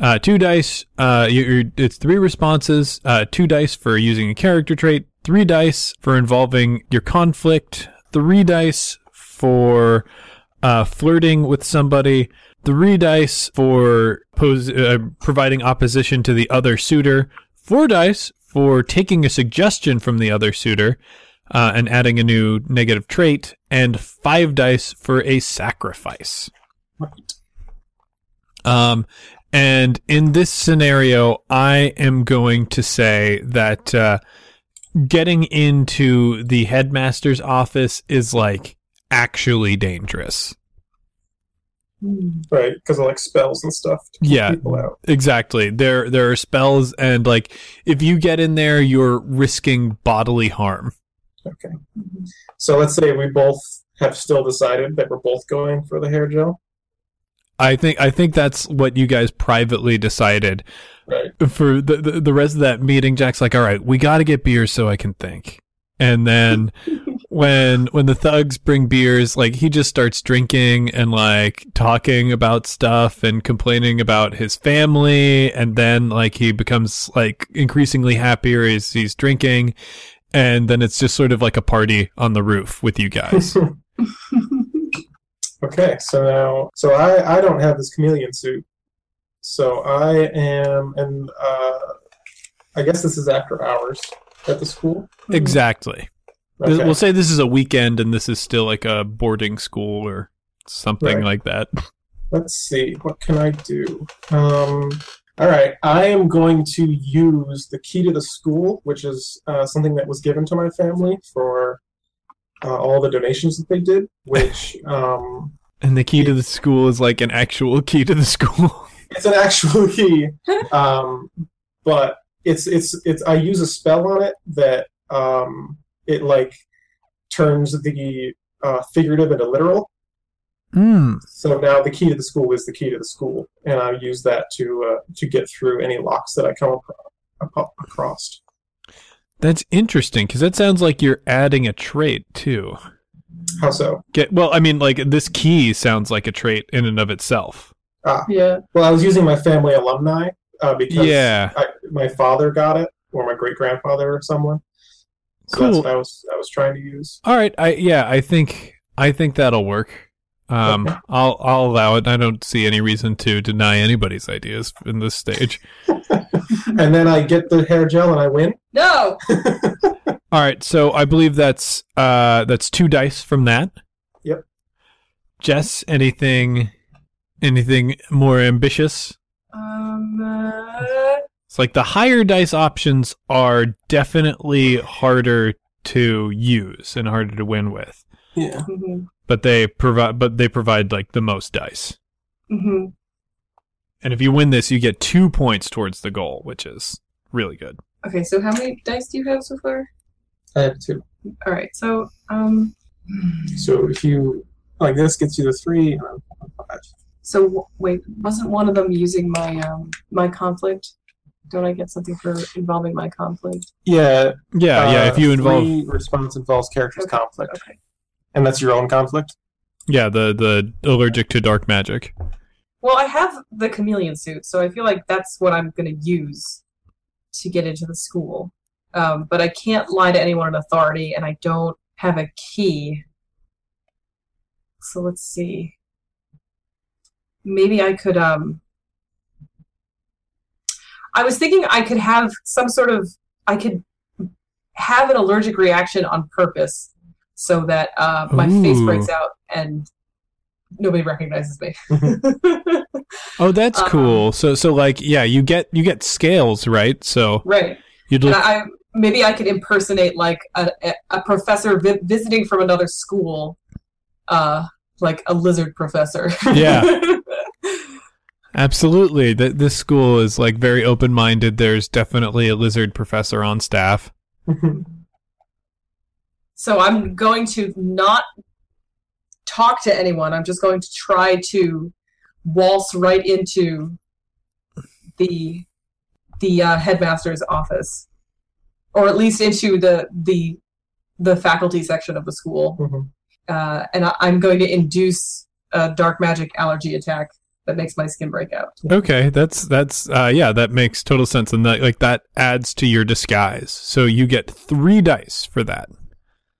uh, two dice. Uh, you you're, it's three responses. Uh, two dice for using a character trait. Three dice for involving your conflict. Three dice for uh, flirting with somebody. Three dice for pose, uh, providing opposition to the other suitor. Four dice for taking a suggestion from the other suitor uh, and adding a new negative trait, and five dice for a sacrifice. Um, and in this scenario, I am going to say that uh, getting into the headmaster's office is like actually dangerous. Hmm. Right, because of like spells and stuff to Yeah. out. Exactly. There there are spells and like if you get in there you're risking bodily harm. Okay. So let's say we both have still decided that we're both going for the hair gel. I think I think that's what you guys privately decided. Right. For the the, the rest of that meeting Jack's like, "All right, we got to get beers so I can think." And then when when the thugs bring beers, like he just starts drinking and like talking about stuff and complaining about his family and then like he becomes like increasingly happier as he's drinking and then it's just sort of like a party on the roof with you guys. Okay, so now, so I I don't have this chameleon suit, so I am, and uh, I guess this is after hours at the school. exactly. Okay. We'll say this is a weekend and this is still like a boarding school or something Right. like that. Let's see, what can I do? Um, all right, I am going to use the key to the school, which is uh, something that was given to my family for uh, all the donations that they did. Which um, And the key to the school is like an actual key to the school. it's an actual key, um, but it's it's it's. I use a spell on it that um, it like turns the uh, figurative into literal. Mm. So now the key to the school is the key to the school, and I use that to uh, to get through any locks that I come across. That's interesting because that sounds like you're adding a trait too. How so? Get well, I mean, like this key sounds like a trait in and of itself. Yeah. Well, I was using my family alumni uh, because Yeah. I, my father got it, or my great grandfather, or someone. So Cool. that's what I was I was trying to use. All right, I yeah, I think I think that'll work. Um, Okay. I'll I'll allow it. I don't see any reason to deny anybody's ideas in this stage. And then I get the hair gel and I win. No. All right, so I believe that's uh that's two dice from that. Yep. Jess, anything anything more ambitious? Um. Uh, It's like the higher dice options are definitely harder to use and harder to win with, Yeah. mhm, but they provide but they provide like the most dice. mhm. And if you win this, you get two points towards the goal, which is really good. Okay, so how many dice do you have so far? I have two. All right, so um, So if you like this gets you the three, and I'm five. so wait, wasn't one of them using my um my conflict? Don't I get something for involving my conflict? Yeah, Yeah, yeah. uh, If you involve, three response involves character's Okay. conflict, Okay. and that's your own conflict. yeah, the the allergic to dark magic. Well, I have the chameleon suit, so I feel like that's what I'm going to use to get into the school. Um, but I can't lie to anyone in authority, and I don't have a key. So let's see. Maybe I could. Um, I was thinking I could have some sort of. I could have an allergic reaction on purpose, so that uh, my face breaks out and nobody recognizes me. Oh, that's Uh-huh. cool. So so like yeah, you get you get scales, right? So right. you'd look I, I maybe I could impersonate like a, a, professor vi- visiting from another school, uh, like a lizard professor. Yeah. Absolutely. Th- this school is like very open minded. There's definitely a lizard professor on staff. so I'm going to not talk to anyone. I'm just going to try to waltz right into the the uh, headmaster's office, or at least into the the the faculty section of the school. Mhm. uh, and I, I'm going to induce a dark magic allergy attack that makes my skin break out. Okay, that's that's uh yeah, that makes total sense and that like that adds to your disguise. So you get 3 dice for that.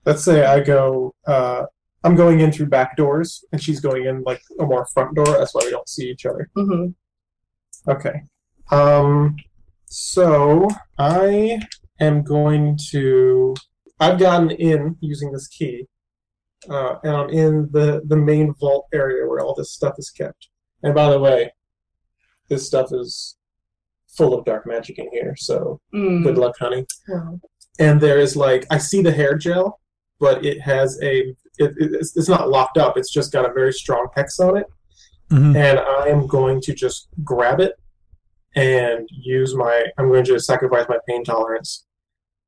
Let's say I go. Uh, I'm going in through back doors, and she's going in like a more front door. That's why we don't see each other. hmm Okay. Um. So I am going to. I've gotten in using this key, uh, and I'm in the the main vault area where all this stuff is kept. And by the way, this stuff is full of dark magic in here. So Mm. good luck, honey. Wow. and there is like I see the hair gel, but it has a it, it's, it's not locked up. It's just got a very strong hex on it, Mhm. and I am going to just grab it and use my. I'm going to sacrifice my pain tolerance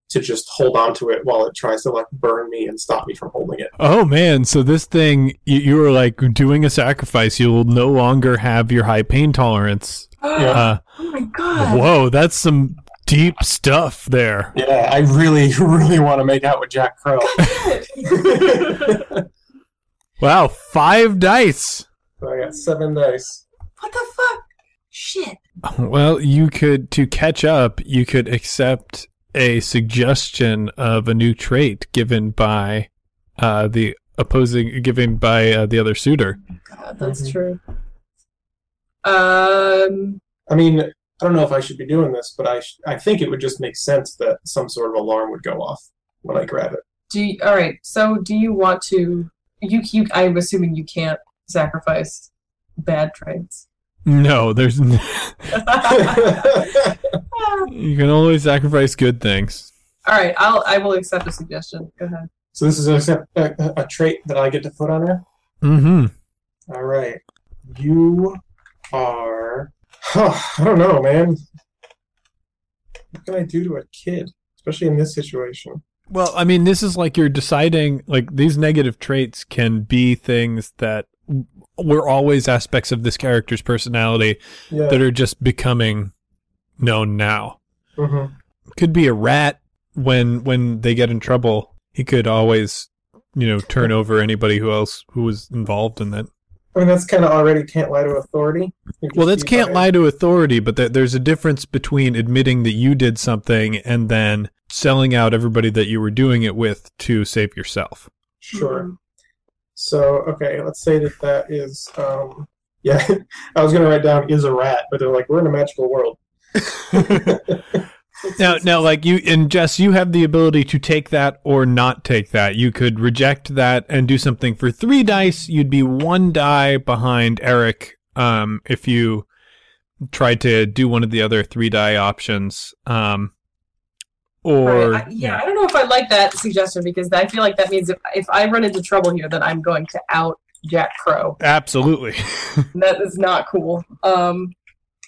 to just hold on to it while it tries to like burn me and stop me from holding it. Oh man, so this thing you, you were like doing a sacrifice. You will no longer have your high pain tolerance. Uh, oh my god. whoa, that's some deep stuff there. Yeah, I really, really want to make out with Jack Crow. Wow, 5 dice. so I got seven dice. What the fuck? Shit. Well, you could to catch up, you could accept a suggestion of a new trait given by uh, the opposing given by uh, the other suitor. God, that's Mhm. true. Um. I mean, I don't know if I should be doing this, but I sh- I think it would just make sense that some sort of alarm would go off when I grab it. Do you, all right. So, do you want to? You, you. I'm assuming you can't sacrifice bad traits. No, there's n- you can always sacrifice good things. all right. I'll. I will accept a suggestion. Go ahead. so this is a, a, a trait that I get to put on her. Mhm. All right, you are. I don't know, man. What can I do to a kid, especially in this situation? Well, I mean, this is like you're deciding like these negative traits can be things that were always aspects of this character's personality Yeah. that are just becoming known now. hmm Could be a rat when when they get in trouble. He could always, you know, turn over anybody who else who was involved in that. I mean, that's kind of already can't lie to authority. Well, just that's can't lie to authority, but there- there's a difference between admitting that you did something and then selling out everybody that you were doing it with to save yourself. Sure. Mhm. So okay, let's say that that is. Um, yeah, I was gonna write down is a rat, but they're like we're in a magical world. Now, now, like you and Jess, you have the ability to take that or not take that. You could reject that and do something for three dice. You'd be one die behind Eric um, if you tried to do one of the other three die options. Um, or Right, I, yeah, I don't know if I like that suggestion because I feel like that means if if I run into trouble here, then I'm going to out Jack Crow. absolutely. That is not cool. Um,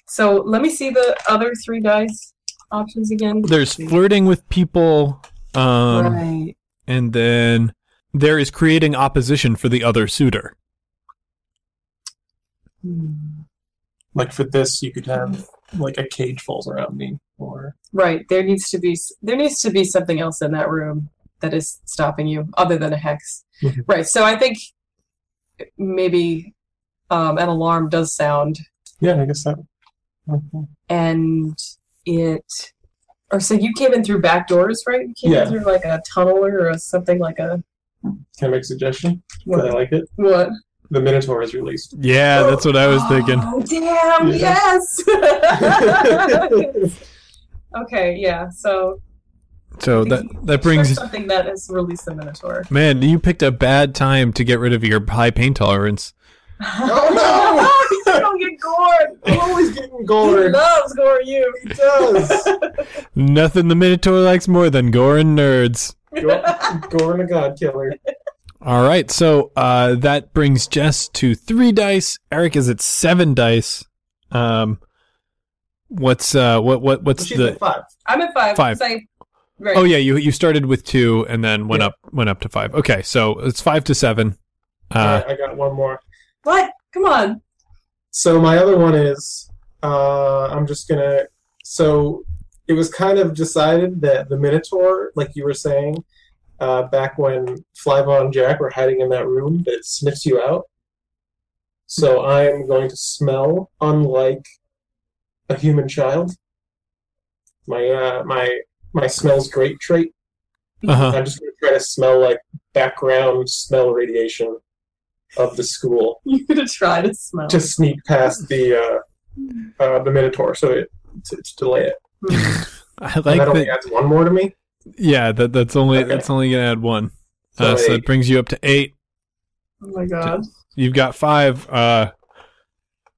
So let me see the other three dice options again. There's flirting with people, um, right. and then there is creating opposition for the other suitor. Hmm. Like for this, you could have like a cage falls around me, or Right. There needs to be there needs to be something else in that room that is stopping you other than a hex. Mhm. Right. So I think maybe um, an alarm does sound yeah, I guess that. okay. and it or so you came in through back doors, right? You came Yeah. in through like a tunnel or a, something like a Can I make a suggestion? what? I like it. what? The Minotaur is released. Yeah, that's what I was thinking. Oh damn! Yeah. Yes. okay. Yeah. So So that that brings something that has released the Minotaur. man, you picked a bad time to get rid of your high pain tolerance. Oh, no! you don't gored. I'm always getting He gored. loves gore you. He does. Nothing the Minotaur likes more than gore and nerds. Gorn a god killer. All right, so uh, that brings Jess to three dice. Eric is at seven dice. Um, what's uh, what what what's She's the? at five. I'm at five. Five. I- right. Oh yeah, you you started with two and then went Yeah. up went up to five. Okay, so it's five to seven. Uh, Alright, I got one more. What? Come on. So my other one is uh, I'm just gonna. So it was kind of decided that the Minotaur, like you were saying, uh, back when Flyvaw and Jack were hiding in that room, that sniffs you out. So I'm going to smell unlike a human child. My uh, my my smells great trait. uh-huh. I'm just going to try to smell like background smell radiation of the school You're gonna try to smell. to sneak past the uh, uh, the Minotaur, so it to, to delay it. I And like that only that. adds one more to me. Yeah, that that's only Okay. that's only gonna add one. So Uh, so eight. that brings you up to eight. oh my god. You've got five. Uh,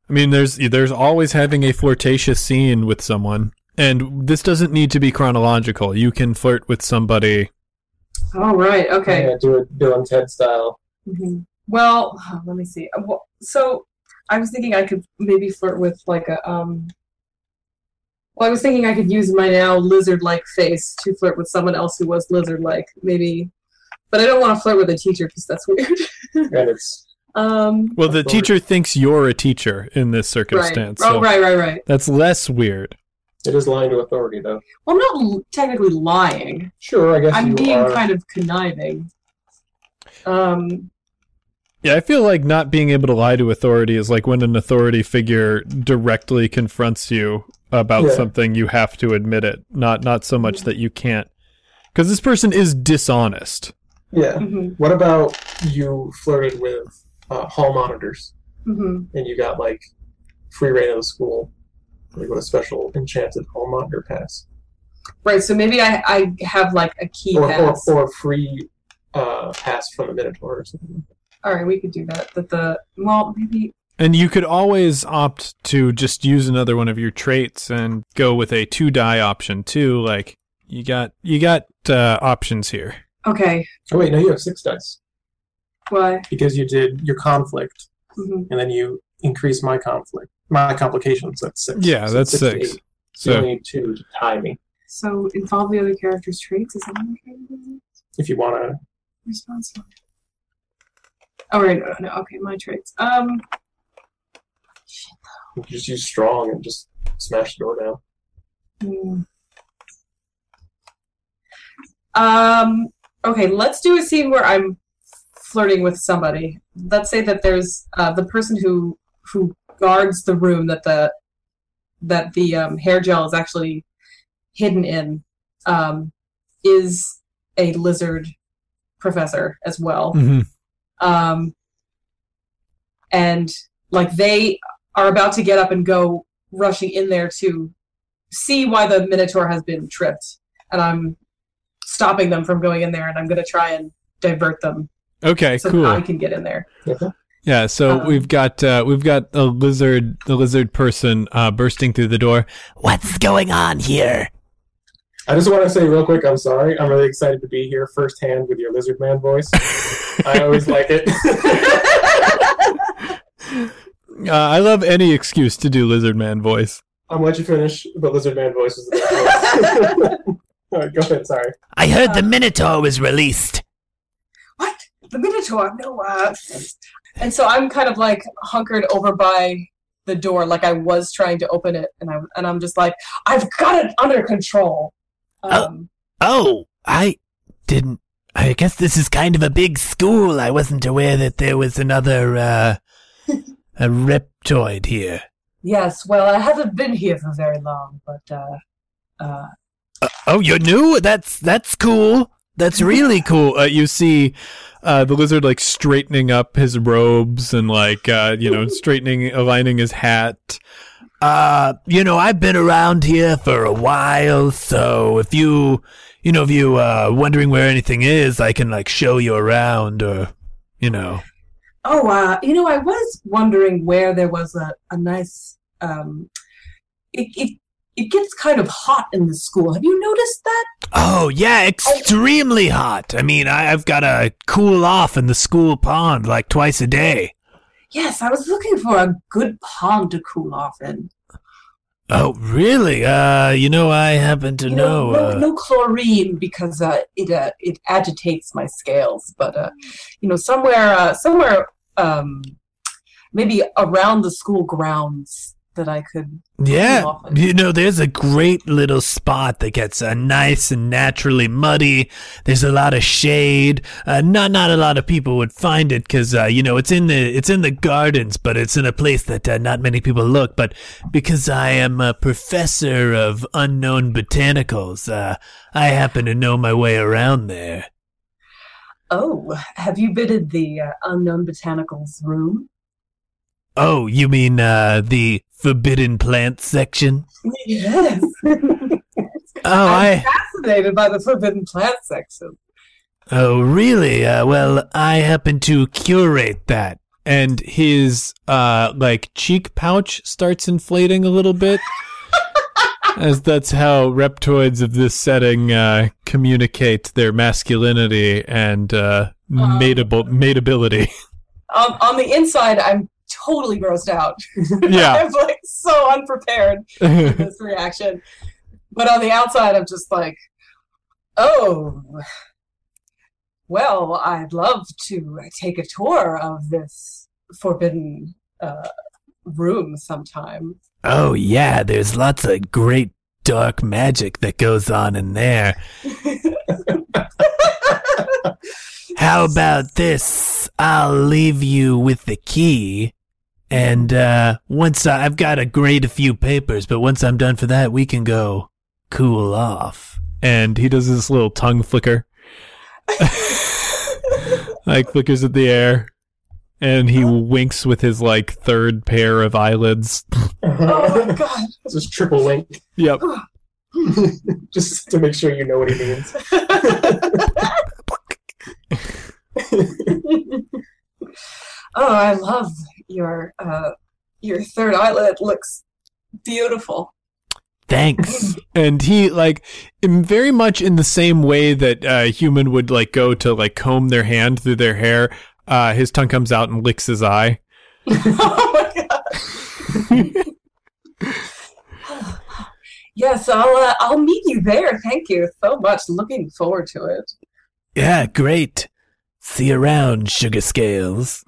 I mean, there's there's always having a flirtatious scene with someone, and this doesn't need to be chronological. You can flirt with somebody. All right. I'm Okay. gonna do it Bill and Ted style. Mhm. Well, let me see. Uh, well, So I was thinking I could maybe flirt with like a um. Well, I was thinking I could use my now lizard-like face to flirt with someone else who was lizard-like, maybe. But I don't want to flirt with a teacher because that's weird. And it's um. Well, the teacher thinks you're a teacher in this Right. circumstance. Oh, so right, right, right. That's less weird. it is lying to authority, though. Well, I'm not l- technically lying. Sure, I guess I'm you being are. kind of conniving. Um. Yeah, I feel like not being able to lie to authority is like when an authority figure directly confronts you about Yeah. something, you have to admit it. Not not so much that you can't. Because this person is dishonest. Yeah. mhm, What about you flirted with uh, hall monitors mhm. and you got like free reign of the school, like with a special enchanted hall monitor pass, Right. So maybe I I have like a key or, or pass. or a free uh, pass from the Minotaur or something. All right, we could do that. That the well maybe And you could always opt to just use another one of your traits and go with a two die option too. Like you got you got uh, options here. okay. Oh wait, no, you have six dice Why? because you did your conflict hmm and then you increase my conflict, my complications. That's six. Yeah, So that's to six. eight. So you only need two to tie me So involve the other character's traits. Is that what I'm trying to do? if you want to. Responsible. All right. No, no. Okay, my traits. Um. Just use strong and just smash the door down. hmm. Um. Okay, let's do a scene where I'm flirting with somebody. Let's say that there's uh, the person who who guards the room that the that the um, hair gel is actually hidden in um, is a lizard professor as well. mhm. Um, and like they are about to get up and go rushing in there to see why the minotaur has been tripped and i'm stopping them from going in there and i'm going to try and divert them okay, so cool. that i can get in there Yeah, so Um, we've got uh, we've got a lizard the lizard person uh, bursting through the door. What's going on here? I just want to say real quick, I'm sorry. I'm really excited to be here firsthand with your lizard man voice. I always like it. Uh, I love any excuse to do lizard man voice. I'm let you finish, but Lizard Man voice was the best voice. All right, go ahead. Sorry. I heard the Minotaur was released. what? The Minotaur? No, uh. And so I'm kind of like hunkered over by the door, like I was trying to open it, and I and I'm just like, I've got it under control. Um, Oh, I didn't. I guess this is kind of a big school. I wasn't aware that there was another, uh, a reptoid here. yes. Well, I haven't been here for very long, but uh, uh, Oh, you're new? That's, that's cool. That's really cool. Uh, you see uh, the lizard like straightening up his robes and like uh, you know straightening, aligning his hat. Uh, you know, I've been around here for a while, so if you, you know, if you, uh, wondering where anything is, I can, like, show you around, or, you know. oh, uh, you know, I was wondering where there was a, a nice. Um, it, it it gets kind of hot in the school. Have you noticed that? Oh, yeah, extremely hot. I mean, I, I've got to cool off in the school pond, like, twice a day. Yes, I was looking for a good pond to cool off in. Oh, really? Uh, you know, I happen to You know, no, uh, no chlorine because uh, it uh, it agitates my scales. But uh, you know, somewhere uh, somewhere um, maybe around the school grounds that I could. Yeah, you know, there's a great little spot that gets uh, nice and naturally muddy. There's a lot of shade. Uh, not not a lot of people would find it because uh, you know it's in the it's in the gardens, but it's in a place that uh, not many people look. But because I am a professor of unknown botanicals, uh, I happen to know my way around there. Oh, have you been in the uh, unknown botanicals room? Oh, you mean uh, the forbidden plant section? Yes. Oh, I'm I. fascinated by the forbidden plant section. Oh, really? Uh, well, I happen to curate that. and his uh like cheek pouch starts inflating a little bit as that's how reptoids of this setting uh communicate their masculinity and uh mateable mateability Um, on the inside, I'm totally grossed out. Yeah. I'm like so unprepared for this reaction. But on the outside, I'm just like, oh, well, I'd love to take a tour of this forbidden uh, room sometime. Oh, yeah, there's lots of great dark magic that goes on in there. How about this? I'll leave you with the key. And uh, once I, I've got to grade a few papers, but once I'm done for that, we can go cool off. and he does this little tongue flicker like flickers at the air and he winks with his like third pair of eyelids oh my god. Just triple wink, yep just to make sure you know what he means. oh, I love your uh, your third eyelid. Looks beautiful. Thanks. and he like in very much in the same way that a human would like go to like comb their hand through their hair uh his tongue comes out and licks his eye oh my god. yes, I'll uh, I'll meet you there. Thank you so much. Looking forward to it. yeah, great. See you around, sugar scales.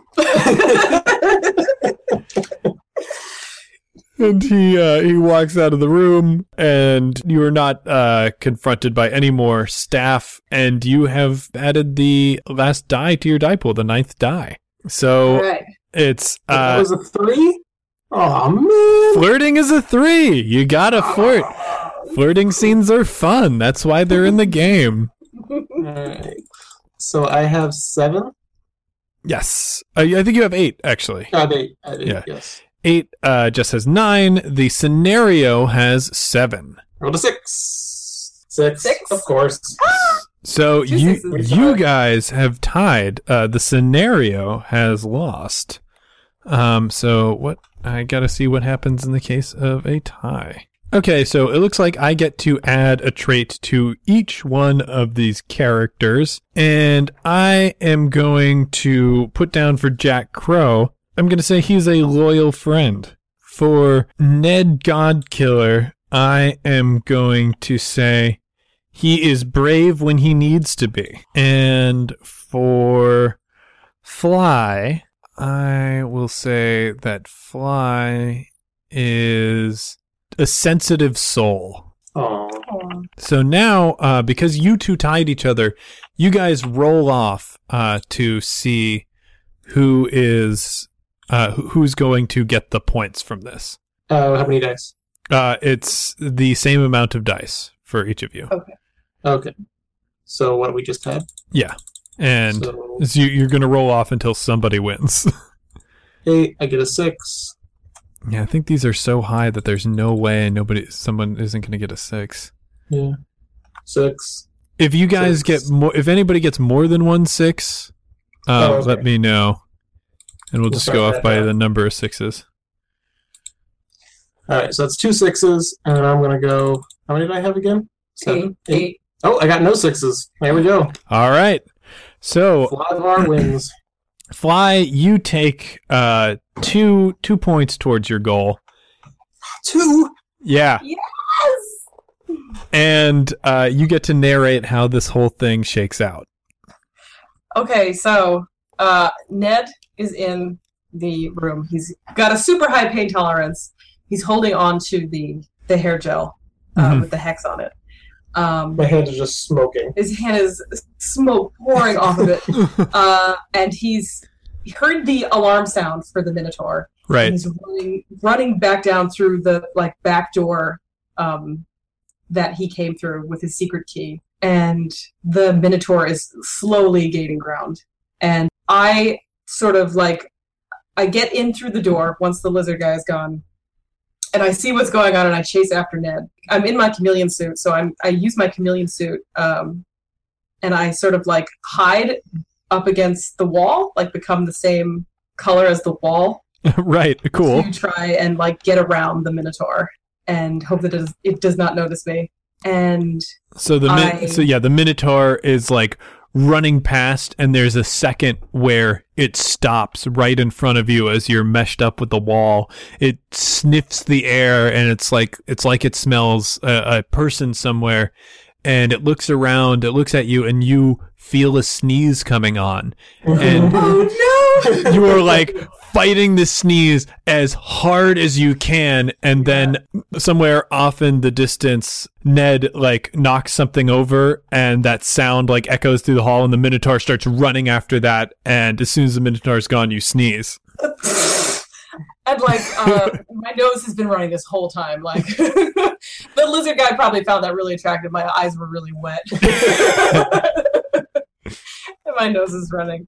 And he uh he walks out of the room and you are not uh confronted by any more staff and you have added the last die to your die pool the ninth die so All right. it's that uh was a three. Oh man! flirting is a three you gotta flirt flirting scenes are fun that's why they're in the game Alright. So I have seven. Yes, uh, I think you have eight actually. I have eight. I have eight, Yeah. Yes. Eight uh, just has nine. The scenario has seven. Roll a six. Six. Six? Of course. So Two you sixes. you guys have tied. Uh, the scenario has lost. Um, so what? I gotta see what happens in the case of a tie. Okay, so it looks like I get to add a trait to each one of these characters, and I am going to put down for Jack Crow I'm going to say he's a loyal friend. For Ned Godkiller, I am going to say he is brave when he needs to be. And for Fly, I will say that Fly is a sensitive soul. Oh, Aw. So now, uh, because you two tied each other, you guys roll off uh, to see who is uh, who's going to get the points from this. uh, how many dice? Uh, it's the same amount of dice for each of you. Okay. Okay. So what do we just had? Yeah, and so so you, you're going to roll off until somebody wins. eight. I get a six. yeah, I think these are so high that there's no way nobody someone isn't going to get a six. Yeah. Six. If you guys Six. get more, if anybody gets more than one six, uh, Oh, okay. let me know, and we'll We'll just go off by down. the number of sixes. All right. So that's two sixes, and I'm gonna go. How many did I have again? Eight. Eight. Oh, I got no sixes. There we go. All right. So Flyvaw wins. Fly, you take uh two two points towards your goal. Two. Yeah. Yes! And uh you get to narrate how this whole thing shakes out. Okay, so uh, Ned is in the room. He's got a super high pain tolerance. He's holding on to the the hair gel uh, Mhm. with the hex on it. Um, My hand is just smoking. his hand is smoke pouring off of it, uh, and he's heard the alarm sound for the Minotaur. Right. he's running running back down through the like back door um, that he came through with his secret key, and the Minotaur is slowly gaining ground. And I sort of like I get in through the door once the lizard guy is gone, and I see what's going on, and I chase after Ned. I'm in my chameleon suit, so I'm I use my chameleon suit, um, and I sort of like hide up against the wall, like become the same color as the wall right. Cool. to try and like get around the Minotaur and hope that it does, it does not notice me. And So the min- I- so yeah, the Minotaur is like running past and there's a second where it stops right in front of you as you're meshed up with the wall. It sniffs the air and it's like it's like it smells a, a person somewhere and it looks around, it looks at you and you feel a sneeze coming on. And oh you are like fighting the sneeze as hard as you can and then somewhere off in the distance ned like knocks something over and that sound like echoes through the hall and the minotaur starts running after that and as soon as the minotaur's gone you sneeze and like uh, my nose has been running this whole time. Like the lizard guy probably found that really attractive. My eyes were really wet, and my nose is running.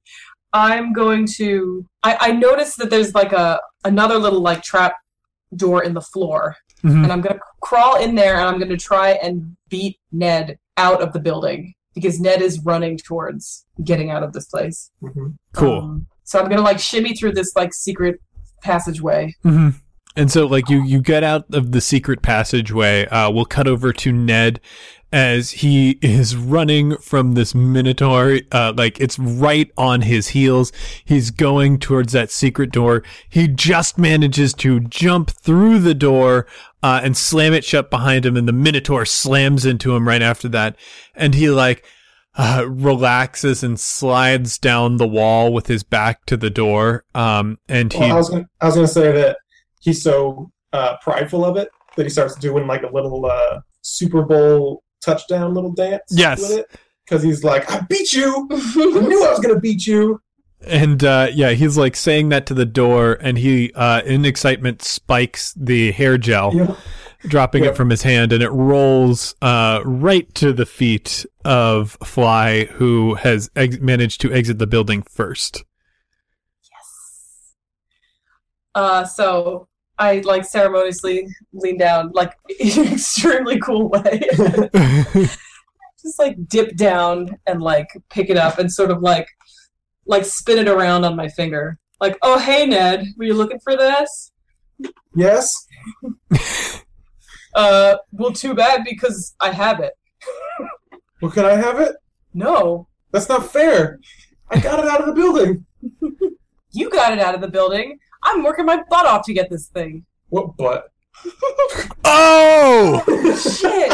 I'm going to. I, I noticed that there's like a another little like trap door in the floor Mhm. and I'm gonna crawl in there and I'm gonna try and beat Ned out of the building because Ned is running towards getting out of this place. Mhm. cool Um, so I'm gonna like shimmy through this like secret passageway. hmm And so, like you, you get out of the secret passageway. Uh, we'll cut over to Ned as he is running from this minotaur. Uh, like it's right on his heels. He's going towards that secret door. He just manages to jump through the door uh, and slam it shut behind him, and the minotaur slams into him right after that. And he like uh, relaxes and slides down the wall with his back to the door. Um, and he Well, I was gonna, I was gonna say that he's so uh, prideful of it that he starts doing like a little uh, Super Bowl touchdown little dance. Yes. with it because he's like, "I beat you! I knew I was gonna beat you!" And uh, yeah, he's like saying that to the door, and he, uh, in excitement, spikes the hair gel, You know? dropping Yeah. it from his hand, and it rolls uh, right to the feet of Fly, who has ex- managed to exit the building first. Uh, so I like ceremoniously lean down like in an extremely cool way. Just like dip down and like pick it up and sort of like like spin it around on my finger. Like, oh hey Ned, were you looking for this? Yes. Uh, well, too bad because I have it. Well, can I have it? No, That's not fair. I got it out of the building. You got it out of the building. I'm working my butt off to get this thing. What butt? Oh! Shit.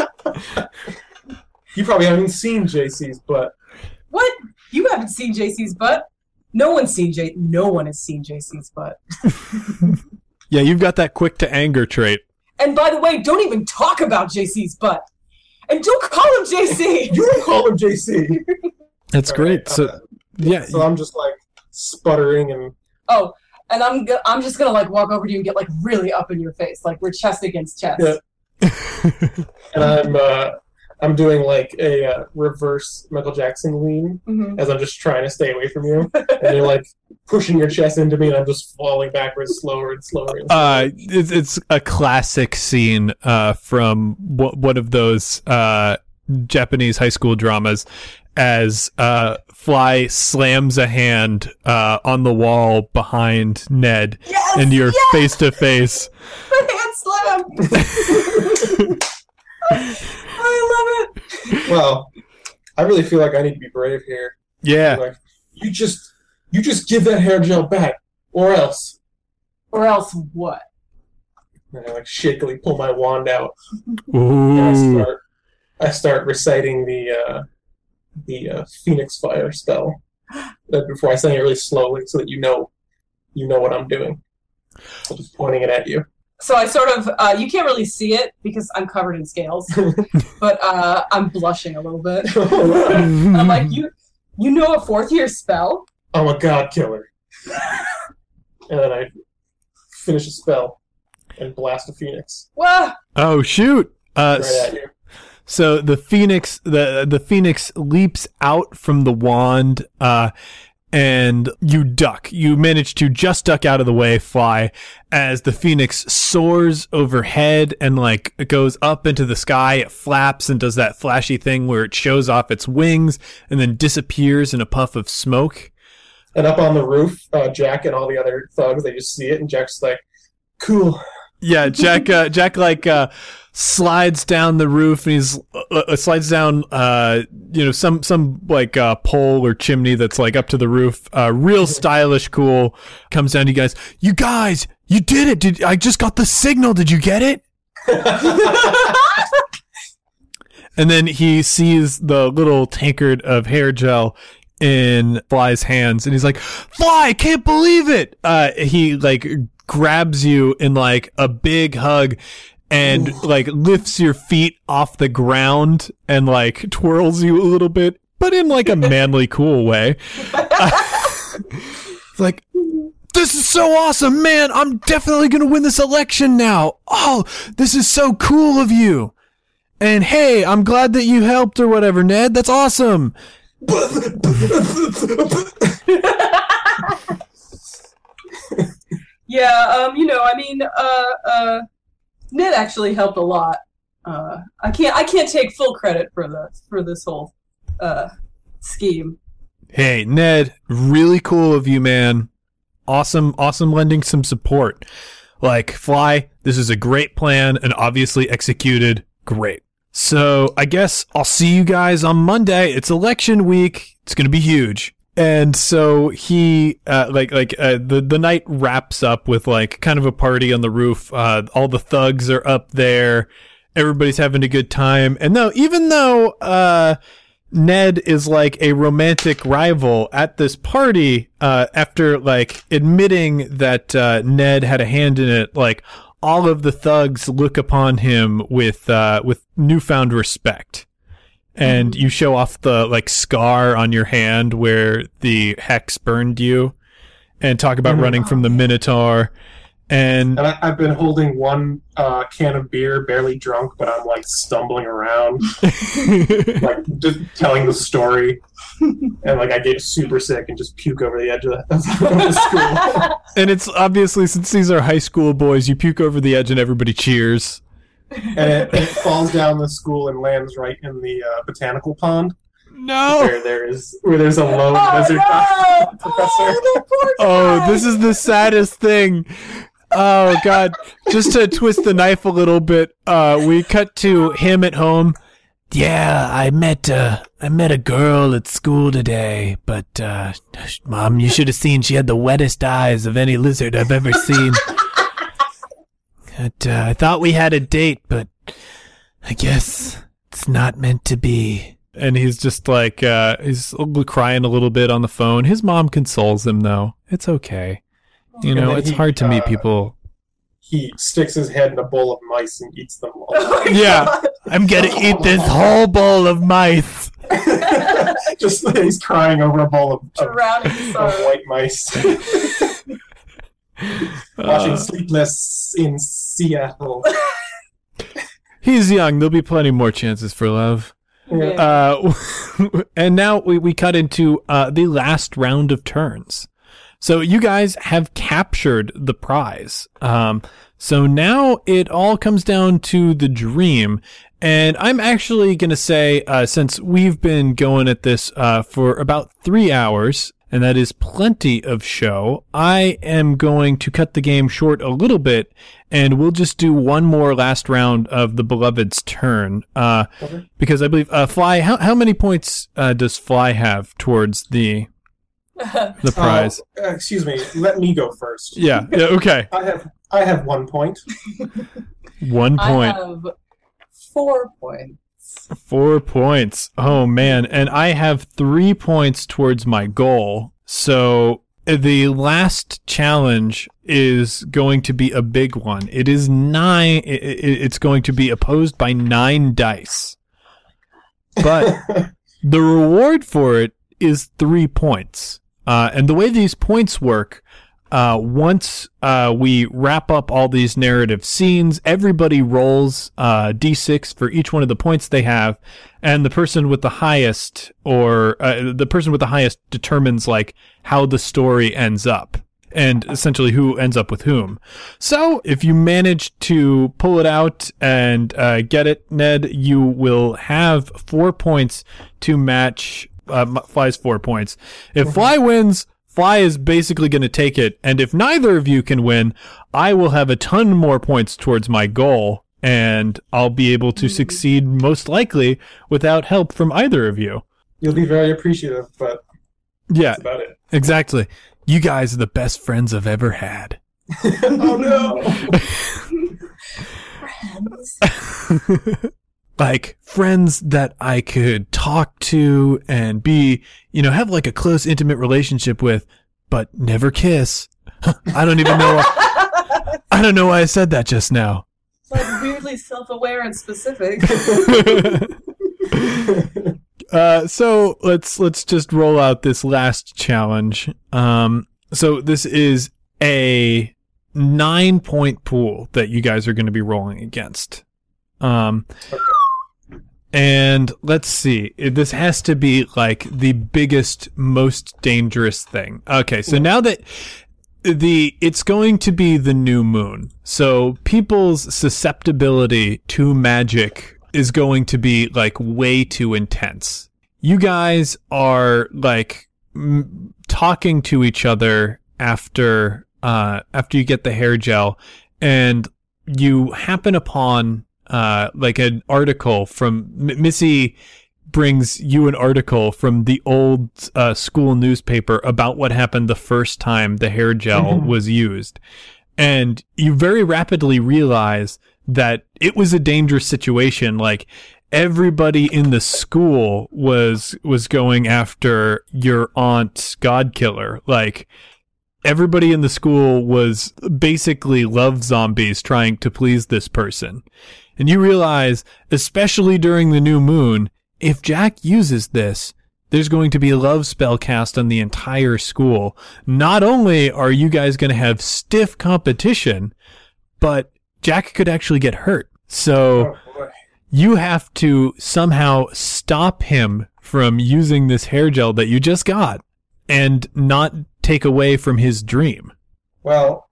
You probably haven't seen JC's butt. what? You haven't seen JC's butt? No one's seen J. No one has seen JC's butt. Yeah, you've got that quick to anger trait. And by the way, don't even talk about JC's butt. And don't call him JC. You don't call him JC. That's great. Alright, So uh, yeah, so I'm just like sputtering and oh, and I'm go- I'm just gonna like walk over to you and get like really up in your face, like we're chest against chest. Yeah. and I'm uh, I'm doing like a uh, reverse Michael Jackson lean Mhm. as I'm just trying to stay away from you, and you're like pushing your chest into me, and I'm just falling backwards slower and slower. And slower. uh, it's, it's a classic scene uh, from w- one of those uh, Japanese high school dramas as uh, Fly slams a hand uh, on the wall behind Ned, Yes, and you're yes! face to face. My hand slam. I love it. well, I really feel like I need to be brave here. Yeah, Like you just you just give that hair gel back, or else. Or else what? And I like shakily pull my wand out and I start I start reciting the uh, the uh, Phoenix Fire spell. But before I say it really slowly, so that you know you know what I'm doing. I'm just pointing it at you. So I sort of uh, you can't really see it because I'm covered in scales, but uh, I'm blushing a little bit. I'm like you. You know a fourth year spell? I'm a god killer. and then I finish a spell and blast a phoenix Well, oh shoot! Uh, right at you. So the phoenix, the the phoenix leaps out from the wand, uh, and you duck. You manage to just duck out of the way, fly, as the phoenix soars overhead and like it goes up into the sky. It flaps and does that flashy thing where it shows off its wings and then disappears in a puff of smoke. And up on the roof, uh, Jack and all the other thugs, they just see it, and Jack's like, "Cool." Yeah, Jack. Uh, Jack like uh, slides down the roof, and he's uh, uh, slides down. Uh, you know, some some like uh, pole or chimney that's like up to the roof. Uh, real stylish, cool. Comes down. To you guys, you guys, you did it! Did I just got the signal? Did you get it? And then he sees the little tankard of hair gel in Fly's hands, and he's like, "Fly, I can't believe it!" Uh, he like grabs you in like a big hug, and like lifts your feet off the ground and like twirls you a little bit, but in like a manly, cool way. It's like. This is so awesome, man. I'm definitely going to win this election now. Oh, this is so cool of you. And hey, I'm glad that you helped or whatever, Ned. That's awesome. yeah. Um. You know. I mean. Uh. Uh. Ned actually helped a lot. Uh. I can't. I can't take full credit for the for this whole uh scheme. Hey, Ned, really cool of you, man. Awesome, awesome lending some support. Like, Fly, this is a great plan and obviously executed great. So, I guess I'll see you guys on Monday. It's election week. It's to be huge. And so he, uh, like, like, uh, the, the night wraps up with like kind of a party on the roof. Uh, all the thugs are up there. Everybody's having a good time. And no, even though, uh, Ned is like a romantic rival at this party uh, after like admitting that uh, Ned had a hand in it. Like all of the thugs look upon him with uh, with newfound respect, and you show off the like scar on your hand where the hex burned you, and talk about Mhm. running from the Minotaur. And And I, I've been holding one uh, can of beer, barely drunk, but I'm like stumbling around, like just telling the story. And like I get super sick and just puke over the edge of the, of the school. and it's obviously since these are high school boys, you puke over the edge and everybody cheers. And it, it falls down the school and lands right in the uh, botanical pond No. where there is where there's a lone Oh, lizard no! professor. Oh, Oh, this is the saddest thing. Oh god. Just to twist the knife a little bit, uh we cut to him at home Yeah, I met uh I met a girl at school today, but uh mom, you should have seen she had the wettest eyes of any lizard I've ever seen. But, uh, I thought we had a date, but I guess it's not meant to be. And he's just like, uh, he's crying a little bit on the phone. His mom consoles him, though. It's okay. You And know, it's he, hard to meet uh, people. He sticks his head in a bowl of mice and eats them all. Yeah. I'm gonna eat this whole bowl of mice. Just he's crying over a bowl of, of, of white mice. Watching Uh, Sleepless in Seattle. he's young. There'll be plenty more chances for love. Yeah. Uh, and now we, we cut into uh, the last round of turns. So you guys have captured the prize. Um, so now it all comes down to the dream. And I'm actually going to say, uh, since we've been going at this uh, for about three hours, and that is plenty of show, I am going to cut the game short a little bit, and we'll just do one more last round of the Beloved's turn. Uh, Okay. because I believe uh, Fly. How how many points uh, does Fly have towards the the prize? Oh, uh, excuse me. Let me go first. yeah. Yeah. Okay. I have I have one point. One point. I have four points. Four points. Oh man, and I have three points towards my goal. So the last challenge is going to be a big one. It is nine. It's going to be opposed by nine dice, but the reward for it is three points. Uh, and the way these points work, uh, once uh, we wrap up all these narrative scenes, everybody rolls uh, d6 for each one of the points they have, and the person with the highest, or uh, the person with the highest, determines like how the story ends up. And essentially, who ends up with whom. So, if you manage to pull it out and uh, get it, Ned, you will have four points to match uh, Fly's four points. If Fly wins, Fly is basically going to take it. And if neither of you can win, I will have a ton more points towards my goal. And I'll be able to succeed most likely without help from either of you. You'll be very appreciative, but Yeah, that's about it. exactly. You guys are the best friends I've ever had. oh no! like friends that I could talk to and be, you know, have like a close, intimate relationship with, but never kiss. I don't even know. Why, I don't know why I said that just now. like weirdly self-aware and specific. uh, so let's let's just roll out this last challenge. Um, so this is a nine point pool that you guys are going to be rolling against. Um, and let's see, this has to be like the biggest, most dangerous thing. Okay, so now that the it's going to be the new moon. So people's susceptibility to magic is going to be like way too intense. You guys are like m- talking to each other after uh after you get the hair gel and you happen upon uh like an article from M- Missy brings you an article from the old uh, school newspaper about what happened the first time the hair gel was used. And you very rapidly realize that it was a dangerous situation. Like everybody in the school was, was going after your aunt's god killer. Like everybody in the school was basically love zombies trying to please this person. And you realize, especially during the new moon, if Jack uses this, there's going to be a love spell cast on the entire school. Not only are you guys going to have stiff competition, but Jack could actually get hurt. So Oh, you have to somehow stop him from using this hair gel that you just got and not take away from his dream. Well,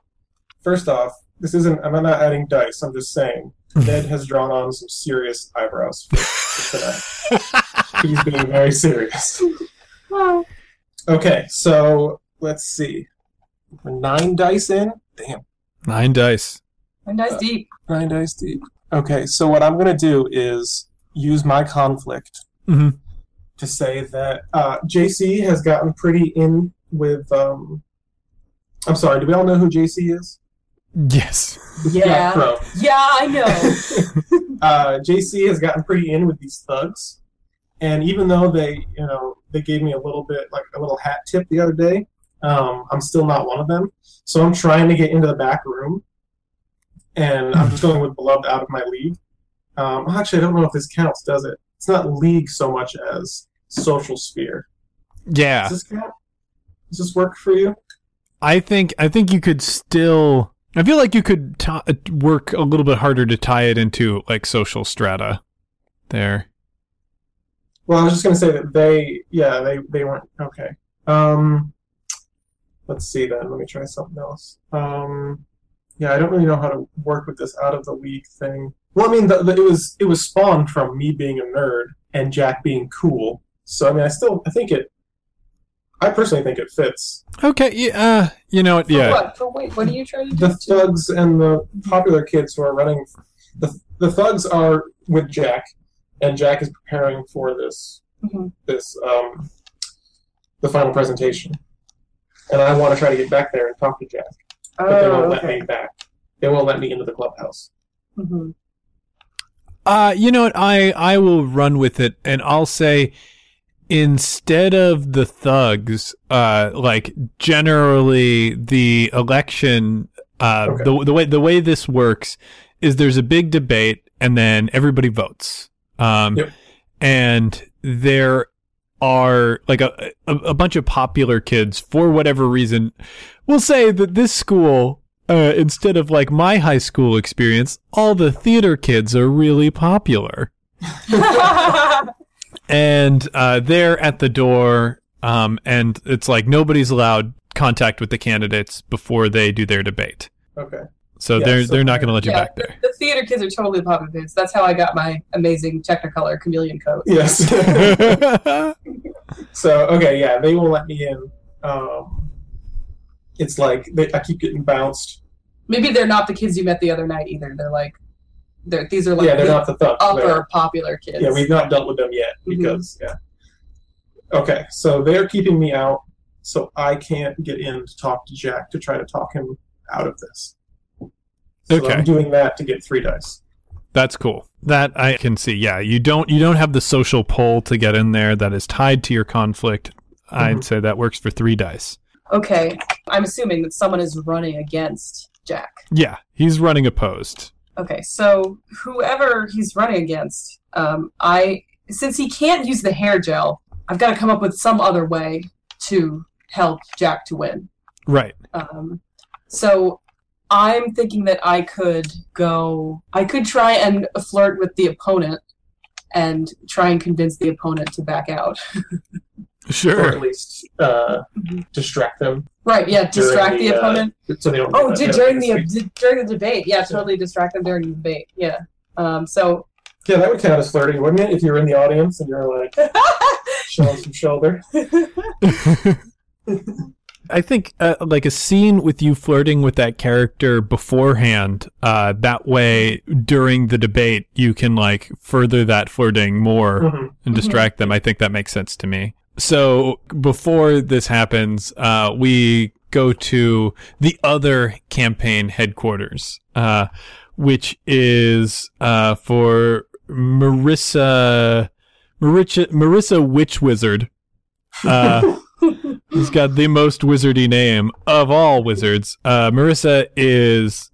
first off, this isn't. I'm not adding dice. I'm just saying. Ned has drawn on some serious eyebrows for, for tonight. He's being very serious. oh, Okay, so let's see. Nine dice in. Damn, Nine dice. and dice deep. nine dice deep. Okay, so what I'm gonna do is use my conflict Mhm. to say that uh, JC has gotten pretty in with. Um, I'm sorry. Do we all know who JC is? Yes. Yeah. Crow. Yeah, I know. uh, JC has gotten pretty in with these thugs, and even though they, you know, they gave me a little bit like a little hat tip the other day, um, I'm still not one of them. So I'm trying to get into the back room, and I'm just going with beloved out of my league. Um, actually, I don't know if this counts. Does it? It's not league so much as social sphere. Yeah. Does this count? Does this work for you? I think I think you could still. I feel like you could t- work a little bit harder to tie it into like social strata. There. Well, I was just gonna say that they, yeah, they they weren't okay. Um, let's see then. Let me try something else. Um, yeah, I don't really know how to work with this out of the league thing. Well, I mean, the, the, it was it was spawned from me being a nerd and Jack being cool. So I mean, I still I think it. I personally think it fits. Okay. Yeah. Uh, you know what? For Yeah. what? For wait, what are you trying to do? The thugs and the popular kids who are running, the the thugs are with Jack, and Jack is preparing for this Mhm. this um, the final presentation, and I want to try to get back there and talk to Jack, but they won't Oh, let me back. They won't let me into the clubhouse. Mhm. Uh, you know what? I I will run with it, and I'll say instead of the thugs, uh, like generally the election, uh, Okay. the the way the way this works is there's a big debate, and then everybody votes. Um, Yep. and there are like a, a a bunch of popular kids for whatever reason We'll say that this school uh, instead of like my high school experience, all the theater kids are really popular. And uh, they're at the door, um, and it's like nobody's allowed contact with the candidates before they do their debate. Okay. So Yeah, they're so they're not going to let you Yeah, back there. The theater kids are totally popular kids. That's how I got my amazing Technicolor chameleon coat. Yes. so okay, yeah, they will let me in. Um, it's like they, I keep getting bounced. Maybe they're not the kids you met the other night either. They're like, they're these are like yeah, they're the not the thugs. upper They're- popular kids. Yeah, we've not dealt with them yet Mhm. because yeah. Okay, so they're keeping me out, so I can't get in to talk to Jack to try to talk him out of this. So Okay. I'm doing that to get three dice. That's cool. That I can see. Yeah, you don't you don't have the social pull to get in there that is tied to your conflict. I'd Mhm. say that works for three dice. Okay, I'm assuming that someone is running against Jack. Yeah, he's running opposed. Okay, so whoever he's running against, um, I since he can't use the hair gel, I've got to come up with some other way to help Jack to win. Right. Um, so I'm thinking that I could go. I could try and flirt with the opponent and try and convince the opponent to back out. Or Sure. at least uh, distract them right? Yeah, distract During the, the, uh, opponent. so they don't. Oh, they did during the to during the debate? Yeah, totally distract them during the debate. Yeah. Um, so Yeah, that would count as flirting, wouldn't it? If you're in the audience and you're like showing some shoulder. I think uh, like a scene with you flirting with that character beforehand. Uh, that way, during the debate, you can like further that flirting more Mhm. and distract them. I think that makes sense to me. So before this happens, uh, we go to the other campaign headquarters, uh, which is uh, for Marissa, Marissa, Marissa Witch Wizard. Uh, He's got the most wizardy name of all wizards. Uh, Marissa is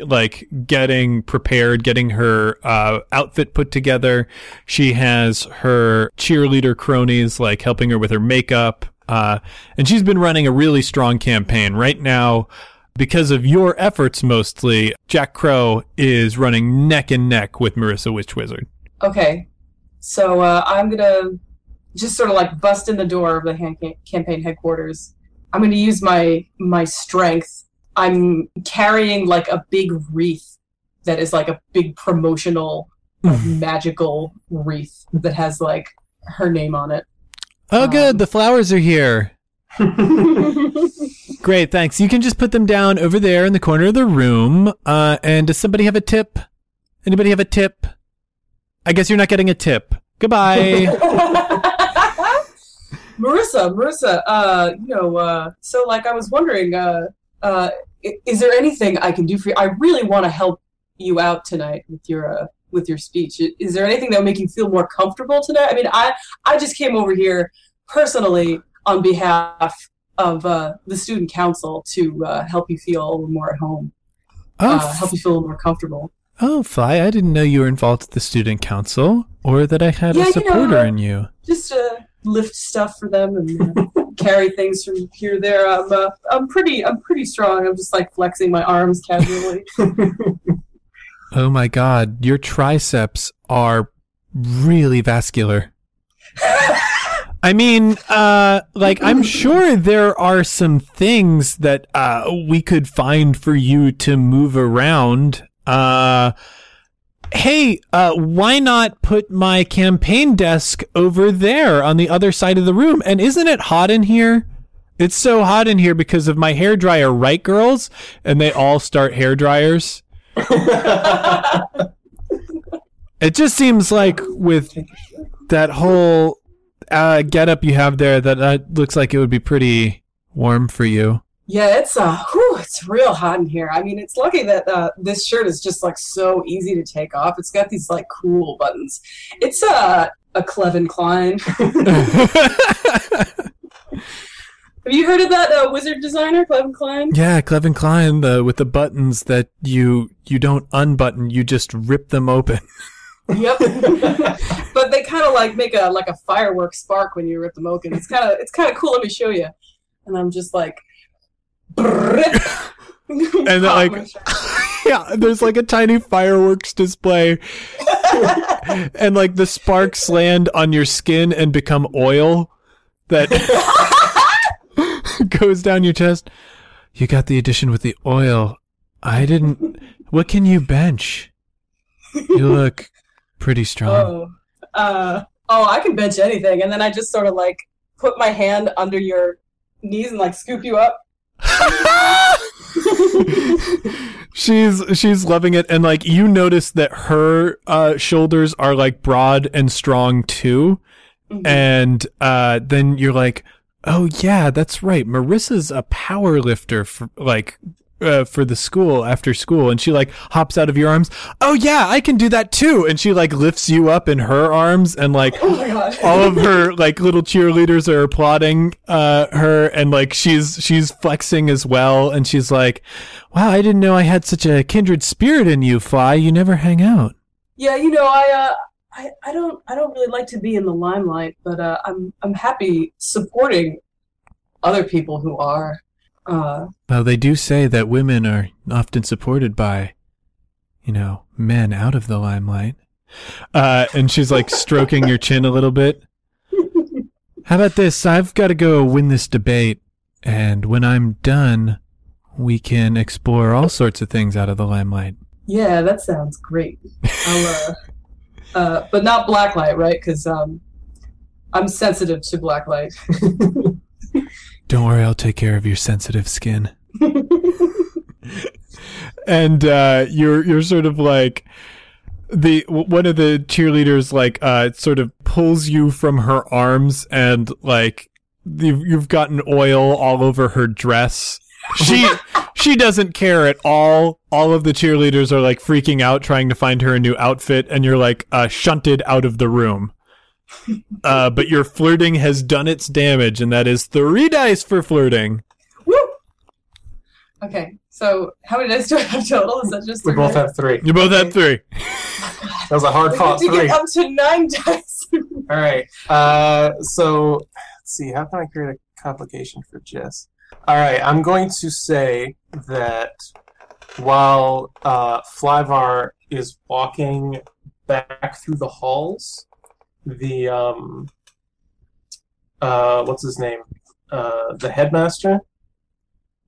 like getting prepared, getting her uh, outfit put together. She has her cheerleader cronies like helping her with her makeup. Uh, and she's been running a really strong campaign right now. Because of your efforts mostly, Jack Crow is running neck and neck with Marissa Witch Wizard. okay, so uh, I'm gonna just sort of like bust in the door of the campaign headquarters. I'm gonna use my my strength. I'm carrying like a big wreath that is like a big promotional like, magical wreath that has like her name on it. Oh, Um, good. The flowers are here. Great, thanks. You can just put them down over there in the corner of the room. Uh, and does somebody have a tip? Anybody have a tip? I guess you're not getting a tip. Goodbye. Marissa, Marissa, uh, you know, uh, so like I was wondering, uh, uh, is there anything I can do for you? I really want to help you out tonight with your uh, with your speech. Is there anything that would make you feel more comfortable tonight? I mean, I I just came over here personally on behalf of uh, the student council to uh, help you feel a little more at home, Oh, uh, help you feel a little more comfortable. oh, Fly! I didn't know you were involved with the student council, or that I had Yeah, a you supporter know, in you. just uh, lift stuff for them and uh, carry things from here to there. I'm uh, I'm pretty I'm pretty strong. I'm just like flexing my arms casually. Oh my God, your triceps are really vascular. I mean, uh, like I'm sure there are some things that uh, we could find for you to move around. Uh, hey, uh, why not put my campaign desk over there on the other side of the room? And isn't it hot in here? It's so hot in here because of my hair dryer, right, girls? And they all start hair dryers. It just seems like with that whole uh, getup you have there, that uh, looks like it would be pretty warm for you. yeah, it's uh, whew, it's real hot in here. I mean, it's lucky that uh, this shirt is just like so easy to take off. It's got these like cool buttons. It's uh, a Clevin Klein. Have you heard of that uh, wizard designer, Clevin Klein? yeah, Clevin Klein uh, with the buttons that you you don't unbutton, you just rip them open. Yep. but they kind of like make a like a firework spark when you rip them open. It's kind of it's kind of cool. Let me show you. And I'm just like. And then, like- yeah, there's like a tiny fireworks display, and like the sparks land on your skin and become oil that goes down your chest. You got the addition with the oil. I didn't. What can you bench? You look pretty strong. oh, uh, oh, I can bench anything, and then I just sort of like put my hand under your knees and like scoop you up. she's she's loving it. And like you notice that her uh shoulders are like broad and strong too. Mhm. and uh then you're like oh yeah that's right. Marissa's a power lifter for like uh, for the school after school and she like hops out of your arms oh yeah i can do that too and she like lifts you up in her arms and like Oh all of her like little cheerleaders are applauding uh her and like she's she's flexing as well and she's like wow i didn't know i had such a kindred spirit in you fly you never hang out. Yeah, you know, I uh, I, I don't I don't really like to be in the limelight, but uh, I'm I'm happy supporting other people who are. Uh, Well, they do say that women are often supported by, you know, men out of the limelight. uh and she's like stroking your chin a little bit How about this? I've got to go win this debate, and when I'm done, we can explore all sorts of things out of the limelight. yeah, that sounds great. I'll, uh, uh, but not blacklight, right? Because um, I'm sensitive to blacklight. Don't worry, I'll take care of your sensitive skin. and uh you're you're sort of like the one of the cheerleaders like uh sort of pulls you from her arms and like you've, you've gotten oil all over her dress. She she doesn't care at all. All of the cheerleaders are like freaking out trying to find her a new outfit and you're like uh shunted out of the room uh but your flirting has done its damage and that is three dice for flirting Woo! Okay, so how many dice do I have total? Is that just We three both dice? have three. you both have three That was a hard We fought to three. get up to nine dice. All right. Uh, so let's see. How can I create a complication for Jess? All right. I'm going to say that while uh, Flyvaw is walking back through the halls, the um, uh, what's his name? Uh, the headmaster,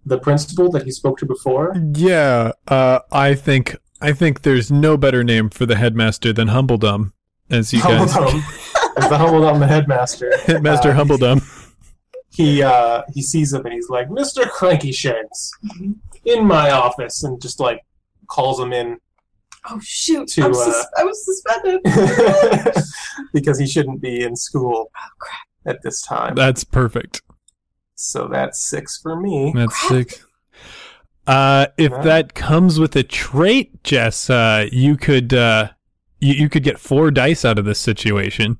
the principal that he spoke to before. Yeah, uh, I think I think there's no better name for the headmaster than Humbledum, as you guys. Humbledum. As the Humbledum, the headmaster. Headmaster Uh, Humbledum. he uh he sees him and he's like, Mr. Cranky Shanks, in my office, and just like calls him in. Oh shoot! To, I'm uh, I was suspended. because he shouldn't be in school Oh, crap. at this time. That's perfect. So that's six for me. That's six. Uh, if Yeah. that comes with a trait, Jess, uh, you could uh, you, you could get four dice out of this situation.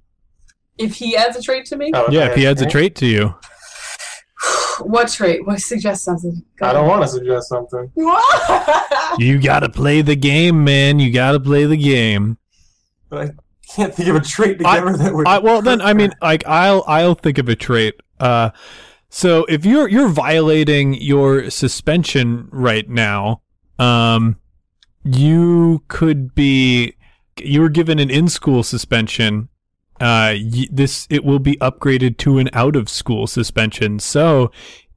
if he adds a trait to me, Oh, Yeah, if he okay. adds a trait to you. What trait? What suggest something? Go I don't want to suggest something. You gotta play the game, man. You gotta play the game. But I can't think of a trait to I- give her that would. I, well, then I mean, like I'll I'll think of a trait. Uh, so if you're you're violating your suspension right now, um, you could be you were given an in school suspension. Uh, y- this it will be upgraded to an out of school suspension. So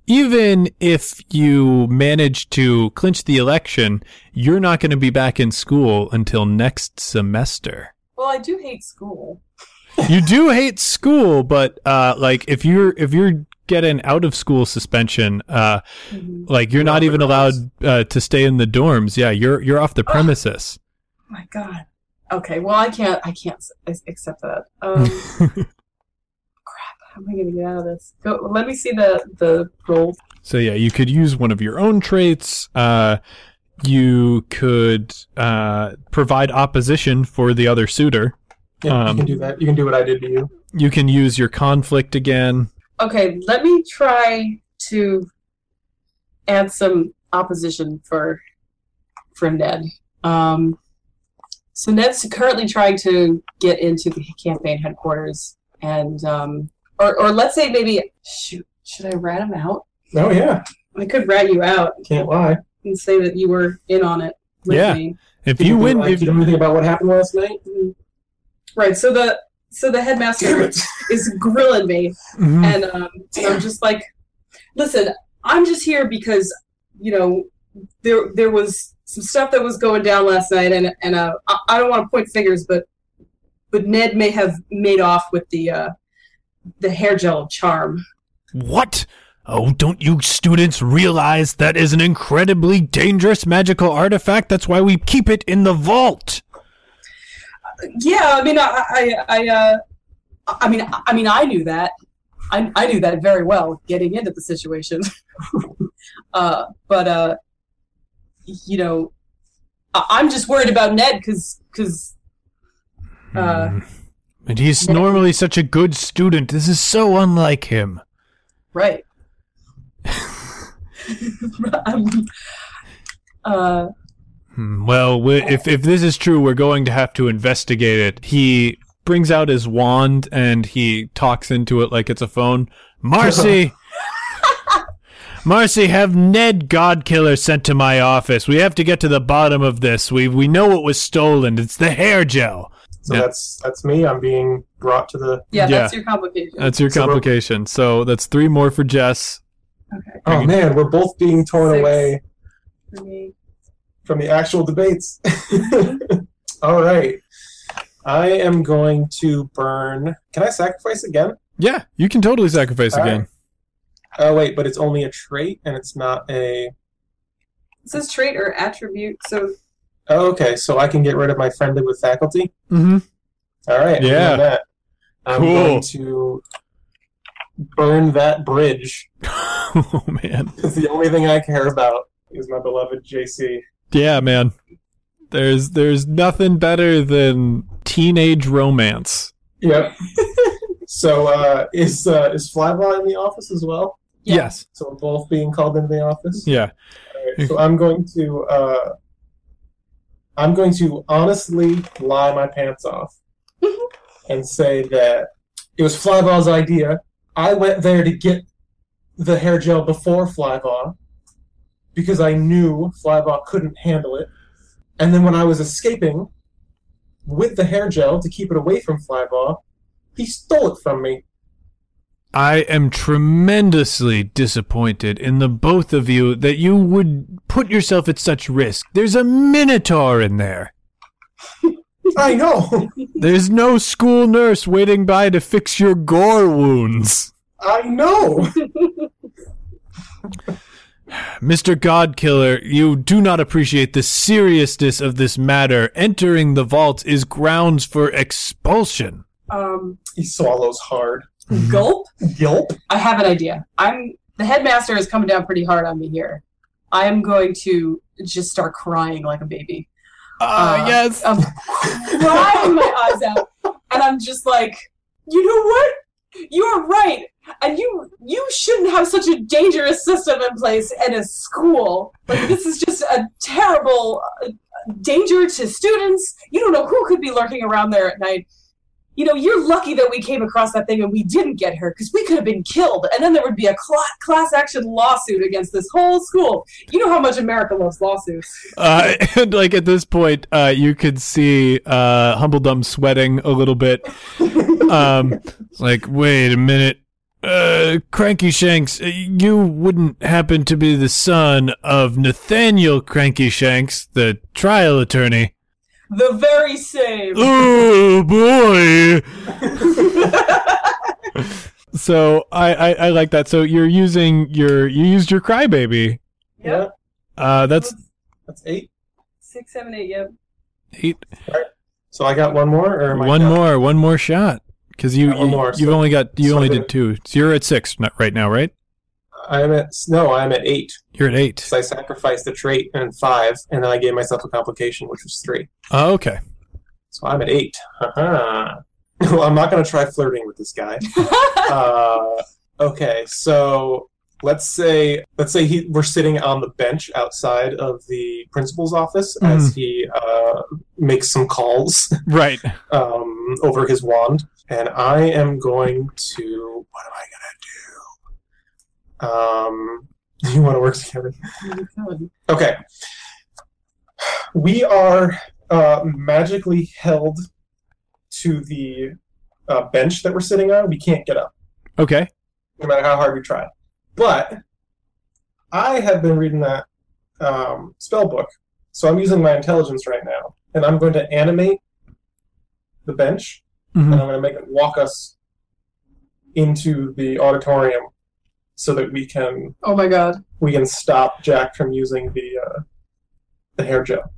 even if you manage to clinch the election, you're not going to be back in school until next semester well, I do hate school. you do hate school, but uh, like if you're if you're getting out of school suspension, uh, Mhm. like you're not off the even allowed uh, to stay in the dorms. Yeah, you're you're off the premises. Oh my god. Okay, well I can't. I can't accept that. Um, crap. How am I gonna get out of this? Go. Let me see the the roll. so yeah, you could use one of your own traits. Uh, you could uh, provide opposition for the other suitor. yeah, um, you can do that. You can do what I did to you. You can use your conflict again. Okay, let me try to add some opposition for for Ned. Um, so Ned's currently trying to get into the campaign headquarters, and um, or or let's say maybe shoot, should I rat him out? Oh yeah, I could rat you out can't lie. and say that you were in on it with Yeah. me. If you win, like, if you know anything about what happened last night? Right. So the so the headmaster is grilling me, Mhm. and um, and I'm just like, listen, I'm just here because you know there there was some stuff that was going down last night, and and uh, I, I don't want to point fingers, but but Ned may have made off with the uh, the hair gel charm. What? Oh, don't you students realize that is an incredibly dangerous magical artifact? That's why we keep it in the vault. Yeah, I mean, I I I, uh, I mean, I mean, I knew that. I, I knew that very well getting into the situation. uh, but uh, you know, I, I'm just worried about Ned because because uh, Hmm. And he's normally such a good student. This is so unlike him. right. I'm, uh, Hmm, Well, if if this is true, we're going to have to investigate it. He brings out his wand and he talks into it like it's a phone. Marcy, Marcy, have Ned Godkiller sent to my office. We have to get to the bottom of this. We we know what was stolen. It's the hair gel. So Yeah. that's that's me. I'm being brought to the. yeah, Yeah. that's your complication. That's your So complication. So that's three more for Jess. okay. Oh man, we're both being torn Six. away from the actual debates. Mm-hmm. All right, I am going to burn. Can I sacrifice again? Yeah, you can totally sacrifice All again. right. Oh wait, but it's only a trait and it's not a. It says trait or attribute, so Oh, okay, so I can get rid of my friendly with faculty. Mm-hmm. All right, Yeah. that. I'm Cool. going to burn that bridge. oh man. Because the only thing I care about is my beloved JC. Yeah, man. There's there's nothing better than teenage romance. Yep. so uh, is uh, is Flyby in the office as well? Yeah. Yes. So we're both being called into the office. Yeah. So I'm going to uh, I'm going to honestly lie my pants off and say that it was Flyball's idea. I went there to get the hair gel before Flyball because I knew Flyball couldn't handle it. And then when I was escaping with the hair gel to keep it away from Flyball, he stole it from me. I am tremendously disappointed in the both of you that you would put yourself at such risk. There's a minotaur in there. I know. There's no school nurse waiting by to fix your gore wounds. I know. Mr. Godkiller, you do not appreciate the seriousness of this matter. Entering the vault is grounds for expulsion. Um, He swallows hard. Gulp. Gulp. I have an idea. I'm the headmaster is coming down pretty hard on me here. I am going to just start crying like a baby. Ah, Uh, yes. I'm crying my eyes out, and I'm just like, you know what? You're right, and you you shouldn't have such a dangerous system in place in a school. Like this is just a terrible uh, danger to students. You don't know who could be lurking around there at night. You know, you're lucky that we came across that thing and we didn't get her because we could have been killed, and then there would be a cla- class action lawsuit against this whole school. You know how much America loves lawsuits. Uh, and like at this point, uh, you could see uh, Humbledum sweating a little bit. Um, like, wait a minute. Uh, Cranky Shanks, uh, you wouldn't happen to be the son of Nathaniel Cranky Shanks, the trial attorney. The very same. Oh boy! so I, I I like that. So you're using your you used your crybaby. Yep. Uh, that's That's eight. Six, seven, eight. Yep. eight. So I got one more, or am One done? more, one more shot. Because you, Yeah, one you have so- only got you only did two. So you're at six right now, right? I'm at no, I'm at eight. You're at eight. So I sacrificed a trait and five, and then I gave myself a complication, which was three. Oh, okay. So I'm at eight. Haha. well, I'm not going to try flirting with this guy. uh, okay, so let's say let's say he we're sitting on the bench outside of the principal's office as he uh, makes some calls Right. um, over his wand, and I am going to. What am I gonna do? Um, you want to work together? Okay. We are uh, magically held to the uh, bench that we're sitting on. We can't get up, Okay. no matter how hard we try. But I have been reading that um, spell book, so I'm using my intelligence right now, and I'm going to animate the bench, Mhm. and I'm going to make it walk us into the auditorium so that we can Oh my god. we can stop Jack from using the uh, the hair gel.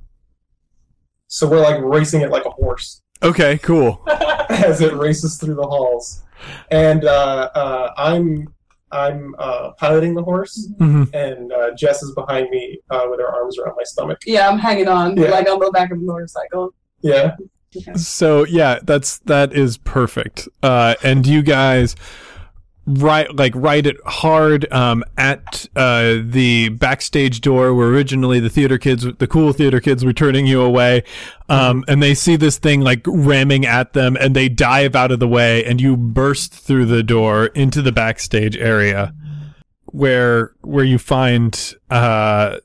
So we're like racing it like a horse Okay. Cool. as it races through the halls, and uh, uh, I'm I'm uh, piloting the horse, hmm and uh, Jess is behind me uh, with her arms around my stomach. Yeah, I'm hanging on Yeah. like on the back of the motorcycle. Yeah, So yeah, that's that is perfect. Uh, and you guys right like write it hard um, at uh, the backstage door where originally the theater kids the cool theater kids were turning you away. Um, and they see this thing like ramming at them and they dive out of the way and you burst through the door into the backstage area where where you find uh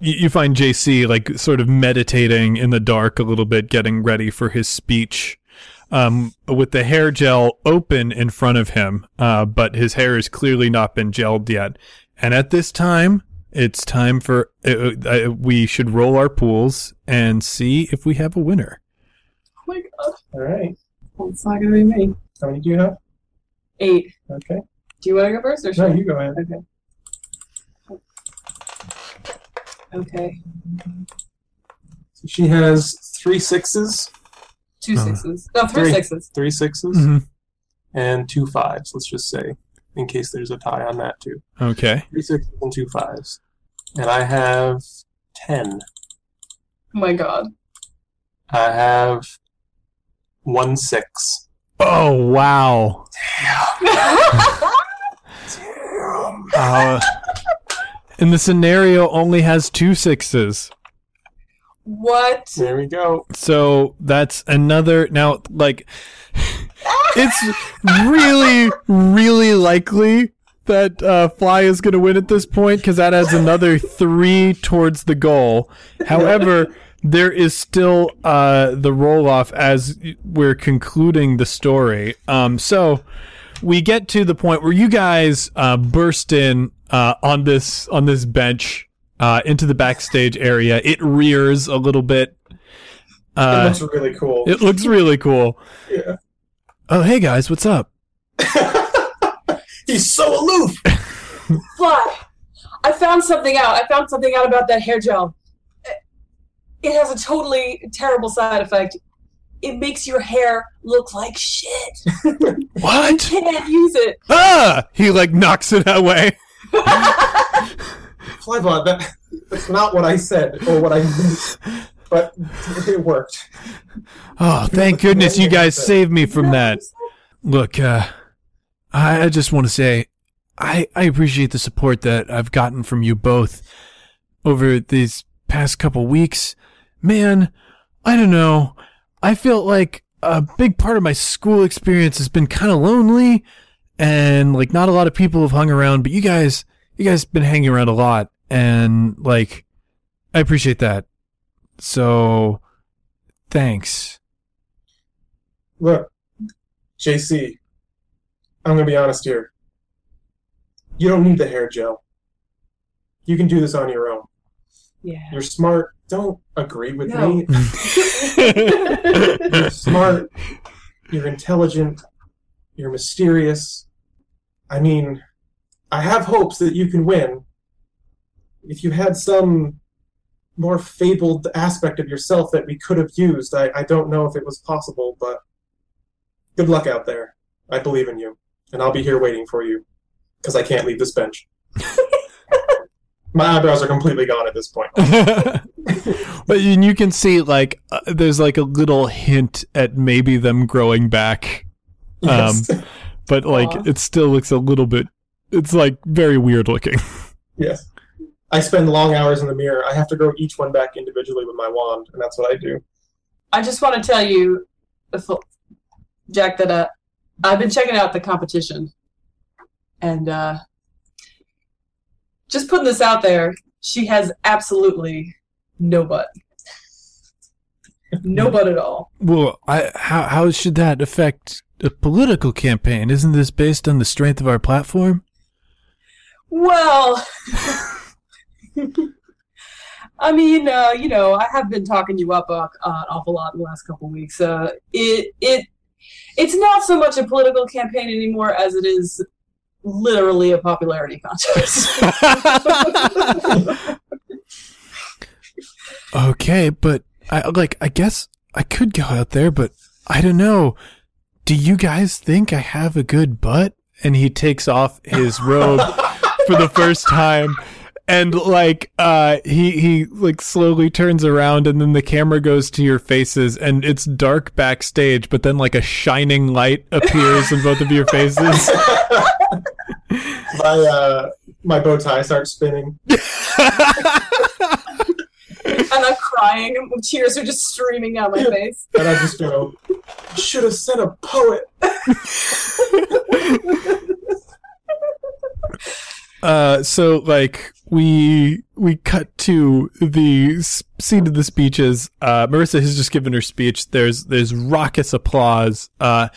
you, you find JC like sort of meditating in the dark a little bit, getting ready for his speech, um, with the hair gel open in front of him, uh, but his hair has clearly not been gelled yet. And at this time, it's time for uh, uh, we should roll our pools and see if we have a winner. Oh my god. all right. Well, it's not gonna be me. How many do you have? Eight. Okay, Do you want to go first or no, should I? you go ahead. Okay. Okay. So she has three sixes, Two Uh. No, three three. sixes. three 6s Mhm. and two fives. Let's just say, in case there's a tie on that too. Okay. Three sixes and two fives, and I have ten. Oh my god. I have one six. Oh wow. Uh, and the scenario only has two sixes. What? There we go. So that's another now like it's really really likely that uh, Fly is going to win at this point because that adds another three towards the goal. However, there is still uh, the roll off as we're concluding the story. Um, so we get to the point where you guys uh, burst in uh, on this on this bench uh, into the backstage area. It rears a little bit. Uh, It looks really cool. it looks really cool. Yeah. Oh, hey guys, what's up? He's so aloof. Fly. I found something out. I found something out about that hair gel. It has a totally terrible side effect. It makes your hair look like shit. What? Can't use it. Ah! He like knocks it away. Flyblot, that, that's not what I said or what I meant, but it worked. Oh, thank goodness you guys saved me from that. Look, uh, I, I just want to say, I, I appreciate the support that I've gotten from you both over these past couple weeks. Man, I don't know. I feel like a big part of my school experience has been kind of lonely and like not a lot of people have hung around, but you guys, you guys been hanging around a lot and like, I appreciate that. So, thanks. Look, JC, I'm gonna be honest here. You don't need the hair gel. You can do this on your own. Yeah. You're smart. Don't agree with No. me. You're smart. You're intelligent. You're mysterious. I mean, I have hopes that you can win. If you had some more fabled aspect of yourself that we could have used, I, I don't know if it was possible, but good luck out there. I believe in you. And I'll be here waiting for you. Because I can't leave this bench. My eyebrows are completely gone at this point. but and you can see like uh, there's like a little hint at maybe them growing back Yes. but like Aw. it still looks a little bit it's like very weird looking yes. I spend long hours in the mirror. I have to grow each one back individually with my wand, and that's what I do. I just want to tell you, Jack, that uh, I've been checking out the competition, and uh, just putting this out there, she has absolutely no butt, no butt at all. well i how how should that affect a political campaign isn't this based on the strength of our platform Well, I mean, uh, you know, I have been talking you up uh, an awful lot in the last couple weeks. Uh, it it it's not so much a political campaign anymore as it is literally a popularity contest. okay but i like i guess i could go out there but i don't know do you guys think i have a good butt and he takes off his robe for the first time and like uh he he like slowly turns around and then the camera goes to your faces and it's dark backstage but then like a shining light appears in both of your faces My uh, my bow tie starts spinning. and I'm crying, and tears are just streaming down my face. And I just go, should have sent a poet. Uh, so like we we cut to the scene of the speeches. Uh, Marissa has just given her speech. There's there's raucous applause. Uh,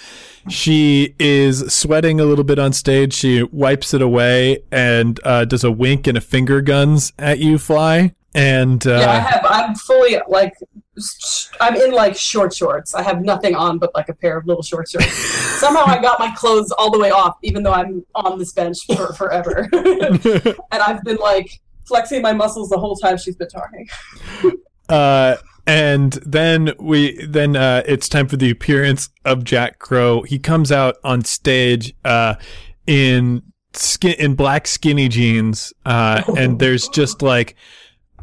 she is sweating a little bit on stage. She wipes it away and uh, does a wink and a finger guns at you, Fly. And uh, yeah, I have. I'm fully like. I'm in like short shorts. I have nothing on but like a pair of little short shorts. Somehow I got my clothes all the way off, even though I'm on this bench for forever. and I've been like flexing my muscles the whole time she's been talking. Uh, and then we then uh, it's time for the appearance of Jack Crow. He comes out on stage uh, in skin in black skinny jeans, uh, and there's just like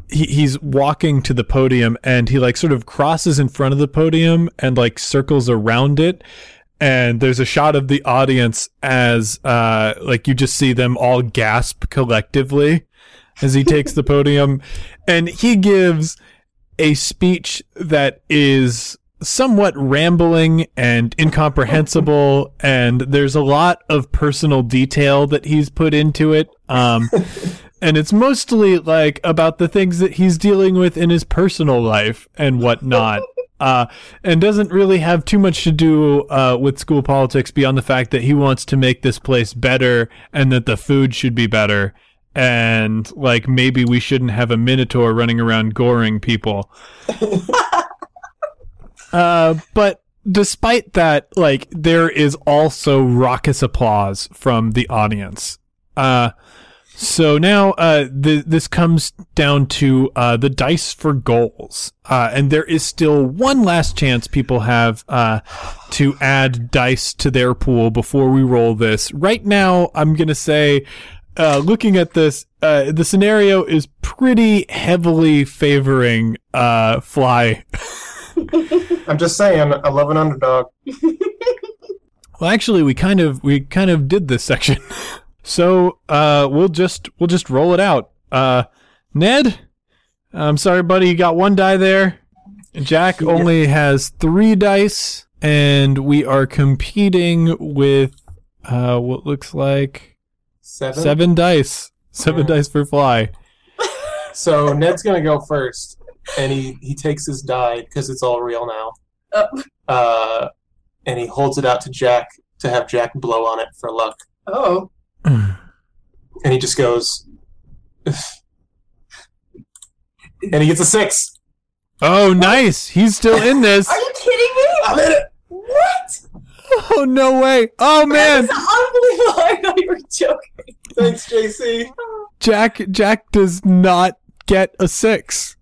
he, he's walking to the podium, and he like sort of crosses in front of the podium and like circles around it. And there's a shot of the audience as uh, like you just see them all gasp collectively as he takes the podium, and he gives a speech that is somewhat rambling and incomprehensible. And there's a lot of personal detail that he's put into it. Um and it's mostly like about the things that he's dealing with in his personal life and whatnot. Uh and doesn't really have too much to do uh with school politics beyond the fact that he wants to make this place better and that the food should be better. And like maybe we shouldn't have a minotaur running around goring people. Uh, but despite that, like there is also raucous applause from the audience. Uh, So now uh, th- this comes down to uh, the dice for goals. Uh, and there is still one last chance people have uh, to add dice to their pool before we roll this. Right now, I'm going to say, uh, looking at this, uh, the scenario is pretty heavily favoring uh, Fly. I'm just saying, I love an underdog. Well, actually, we kind of we kind of did this section, so uh, we'll just we'll just roll it out. Uh, Ned, I'm sorry, buddy, you got one die there. Jack only has three dice, and we are competing with uh, what looks like Seven. seven dice. Seven Yeah. dice for fly. So Ned's gonna go first, and he he takes his die because it's all real now. Oh. Uh, and he holds it out to Jack to have Jack blow on it for luck, Oh. And he just goes, and he gets a six. Oh, nice! He's still in this. Are you kidding me? I'm in it. What? Oh no way! Oh man, That's unbelievable. I thought you were joking. Thanks, JC. Jack Jack does not get a six.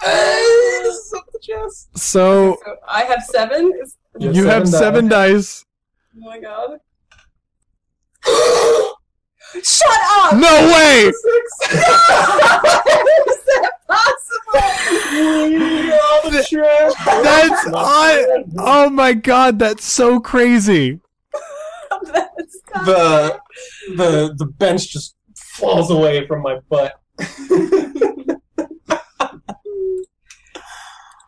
Hey, this is up to Jess. So So I have seven. Is- Yeah, you have seven seven dice. oh my god. Shut up! No way! Six. How is that possible? all the trash. That's I, oh my god, that's so crazy. That's the the the bench just falls away from my butt. Oh,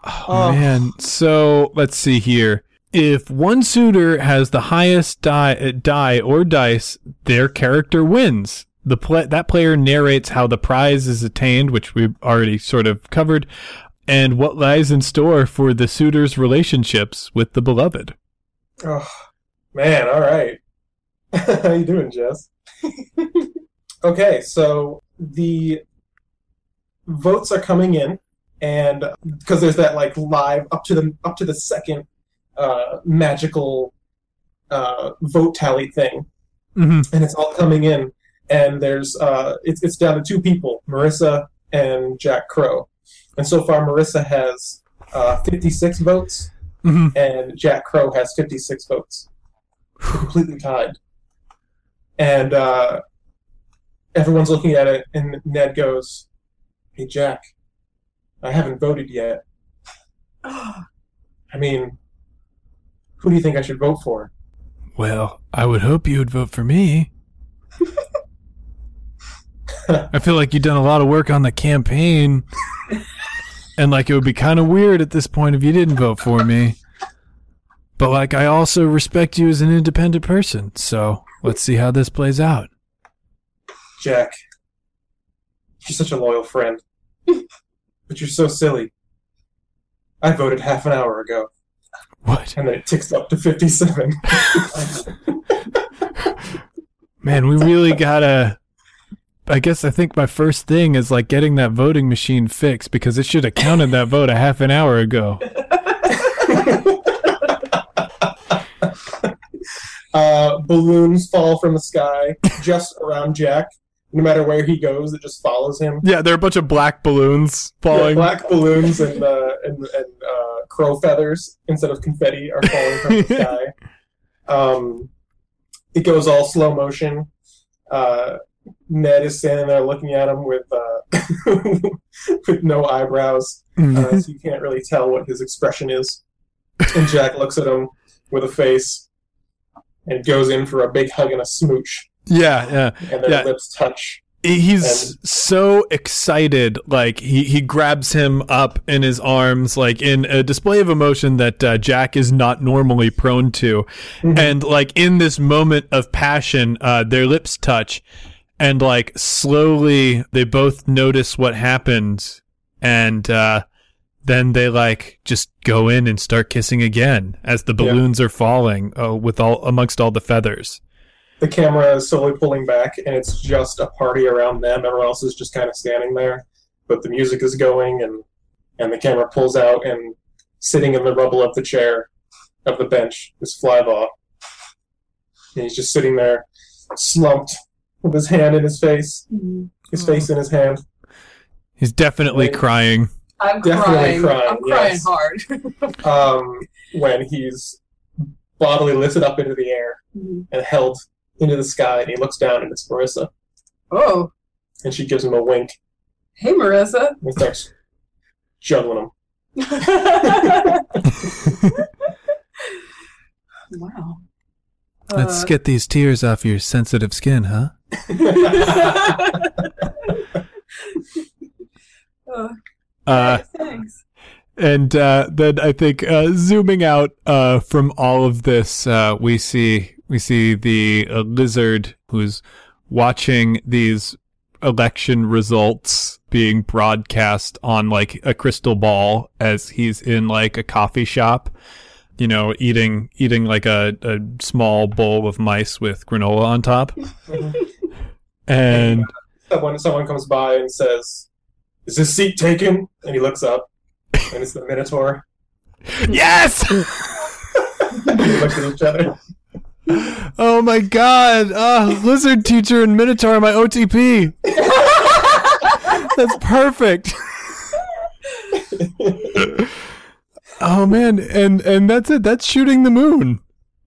Oh. man. So let's see here. If one suitor has the highest die, die or dice, their character wins. The that player narrates how the prize is attained, which we've already sort of covered, and what lies in store for the suitor's relationships with the beloved. Oh, man, all right. How you doing, Jess? okay, so the votes are coming in, and because there's that like live up to the up to the second uh, magical uh, vote tally thing, Mm-hmm. and it's all coming in, and there's uh, it's it's down to two people, Marissa and Jack Crow, and so far Marissa has uh, 56 votes, Mhm. and Jack Crow has 56 votes, They're completely tied, and uh, everyone's looking at it, and Ned goes, "Hey Jack, I haven't voted yet. I mean, who do you think I should vote for?" Well, I would hope you would vote for me. I feel like you've done a lot of work on the campaign. And like it would be kind of weird at this point if you didn't vote for me. But like I also respect you as an independent person. So, let's see how this plays out. Jack, you're such a loyal friend. but you're so silly. I voted half an hour ago, What? and then it ticks up to 57. Man, we really got to I guess I think my first thing is like getting that voting machine fixed because it should have counted that vote a half an hour ago. uh, balloons fall from the sky just around Jack. No matter where he goes, it just follows him. Yeah, there are a bunch of black balloons Yeah, falling. black balloons and uh, and, and uh, crow feathers instead of confetti are falling from the sky. Um, it goes all slow motion. Uh, Ned is standing there looking at him with uh, with no eyebrows, uh, so you can't really tell what his expression is. And Jack looks at him with a face and goes in for a big hug and a smooch, yeah, yeah. and their Yeah. lips touch. He's so excited. Like he, he grabs him up in his arms, like in a display of emotion that uh, Jack is not normally prone to. Mhm. And like in this moment of passion, uh, their lips touch, and like slowly they both notice what happened, and uh, then they like just go in and start kissing again as the Yeah. balloons are falling uh, with all amongst all the feathers. The camera is slowly pulling back and it's just a party around them everyone else is just kind of standing there but the music is going and and the camera pulls out and sitting in the rubble of the chair of the bench is Flyvaw and he's just sitting there slumped with his hand in his face, his face in his hand. He's definitely Right. crying. I'm Definitely crying. crying, I'm crying yes. hard. Um, when he's bodily lifted up into the air and held into the sky, and he looks down, and it's Marissa, oh, and she gives him a wink hey, Marissa. and starts juggling him. wow. Let's Uh, get these tears off your sensitive skin, huh? uh, Uh, thanks. And uh, then I think uh, zooming out uh, from all of this, uh, we see we see the uh, lizard who's watching these election results being broadcast on like a crystal ball as he's in like a coffee shop, you know, eating eating like a, a small bowl of mice with granola on top. and someone someone comes by and says, "Is this seat taken?" And he looks up, and it's the Minotaur. yes. we look at each other. Oh my god! Uh, lizard teacher and Minotaur are my OTP. That's perfect. oh man, and and that's it. That's shooting the moon.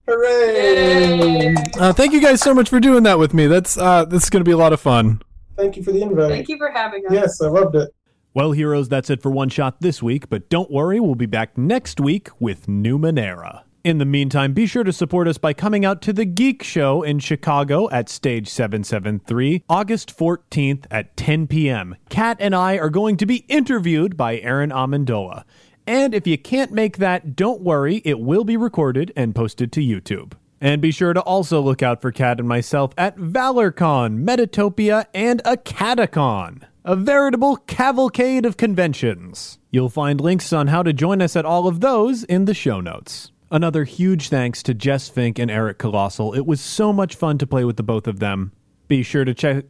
Hooray! Uh, thank you guys so much for doing that with me. That's uh, this is gonna be a lot of fun. Thank you for the invite. Thank you for having us. Yes, I loved it. Well, heroes, that's it for one shot this week. But don't worry, we'll be back next week with Numenera. In the meantime, be sure to support us by coming out to the Geek Show in Chicago at Stage 773, August 14th at 10 p.m. Kat and I are going to be interviewed by Aaron Amendola. And if you can't make that, don't worry, it will be recorded and posted to YouTube. And be sure to also look out for Kat and myself at ValorCon, Metatopia, and AcadeCon, a veritable cavalcade of conventions. You'll find links on how to join us at all of those in the show notes. Another huge thanks to Jess Fink and Eric Colossal. It was so much fun to play with the both of them. Be sure to check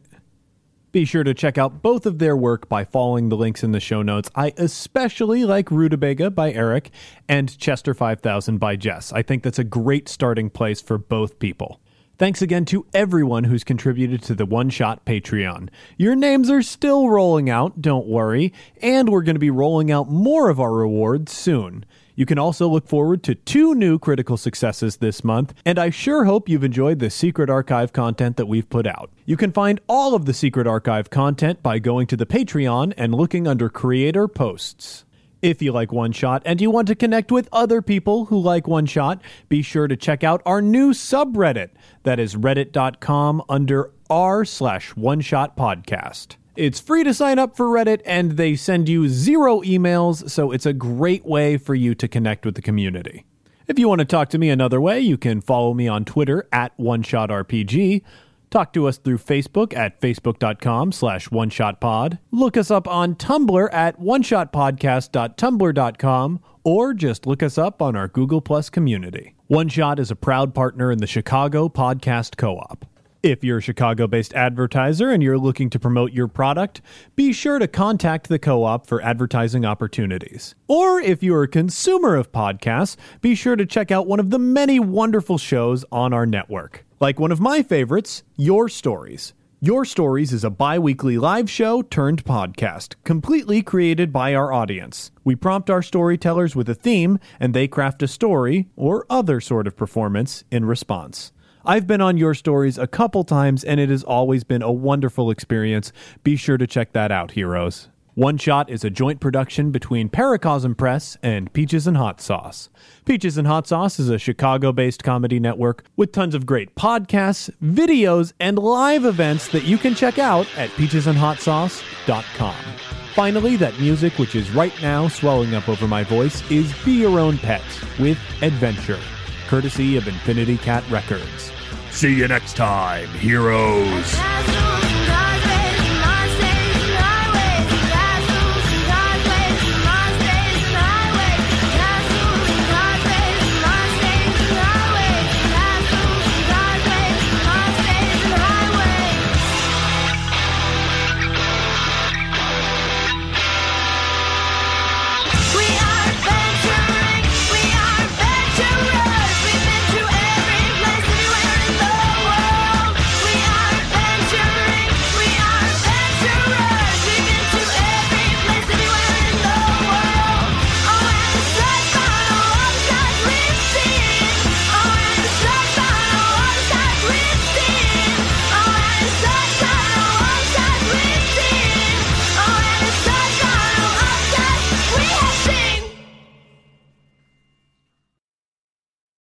be sure to check out both of their work by following the links in the show notes. I especially like Rutabaga by Eric and Chester 5000 by Jess. I think that's a great starting place for both people. Thanks again to everyone who's contributed to the One Shot Patreon. Your names are still rolling out, don't worry, and we're going to be rolling out more of our rewards soon. You can also look forward to two new critical successes this month, and I sure hope you've enjoyed the Secret Archive content that we've put out. You can find all of the Secret Archive content by going to the Patreon and looking under Creator Posts. If you like One Shot and you want to connect with other people who like One Shot, be sure to check out our new subreddit. That is reddit.com under r slash One Shot Podcast. It's free to sign up for Reddit and they send you zero emails, so it's a great way for you to connect with the community. If you want to talk to me another way, you can follow me on Twitter at OneShotRPG. Talk to us through Facebook at facebook.com slash oneshotpod. Look us up on Tumblr at one shot oneshotpodcast.tumblr.com or just look us up on our Google Plus community. One Shot is a proud partner in the Chicago Podcast Co-op. If you're a Chicago based advertiser and you're looking to promote your product, be sure to contact the co op for advertising opportunities. Or if you're a consumer of podcasts, be sure to check out one of the many wonderful shows on our network. Like one of my favorites, Your Stories. Your Stories is a bi weekly live show turned podcast, completely created by our audience. We prompt our storytellers with a theme, and they craft a story or other sort of performance in response. I've been on your stories a couple times, and it has always been a wonderful experience. Be sure to check that out, heroes. One Shot is a joint production between Paracosm Press and Peaches and Hot Sauce. Peaches and Hot Sauce is a Chicago based comedy network with tons of great podcasts, videos, and live events that you can check out at peachesandhotsauce.com. Finally, that music, which is right now swelling up over my voice, is Be Your Own Pet with Adventure, courtesy of Infinity Cat Records. See you next time, heroes. Pass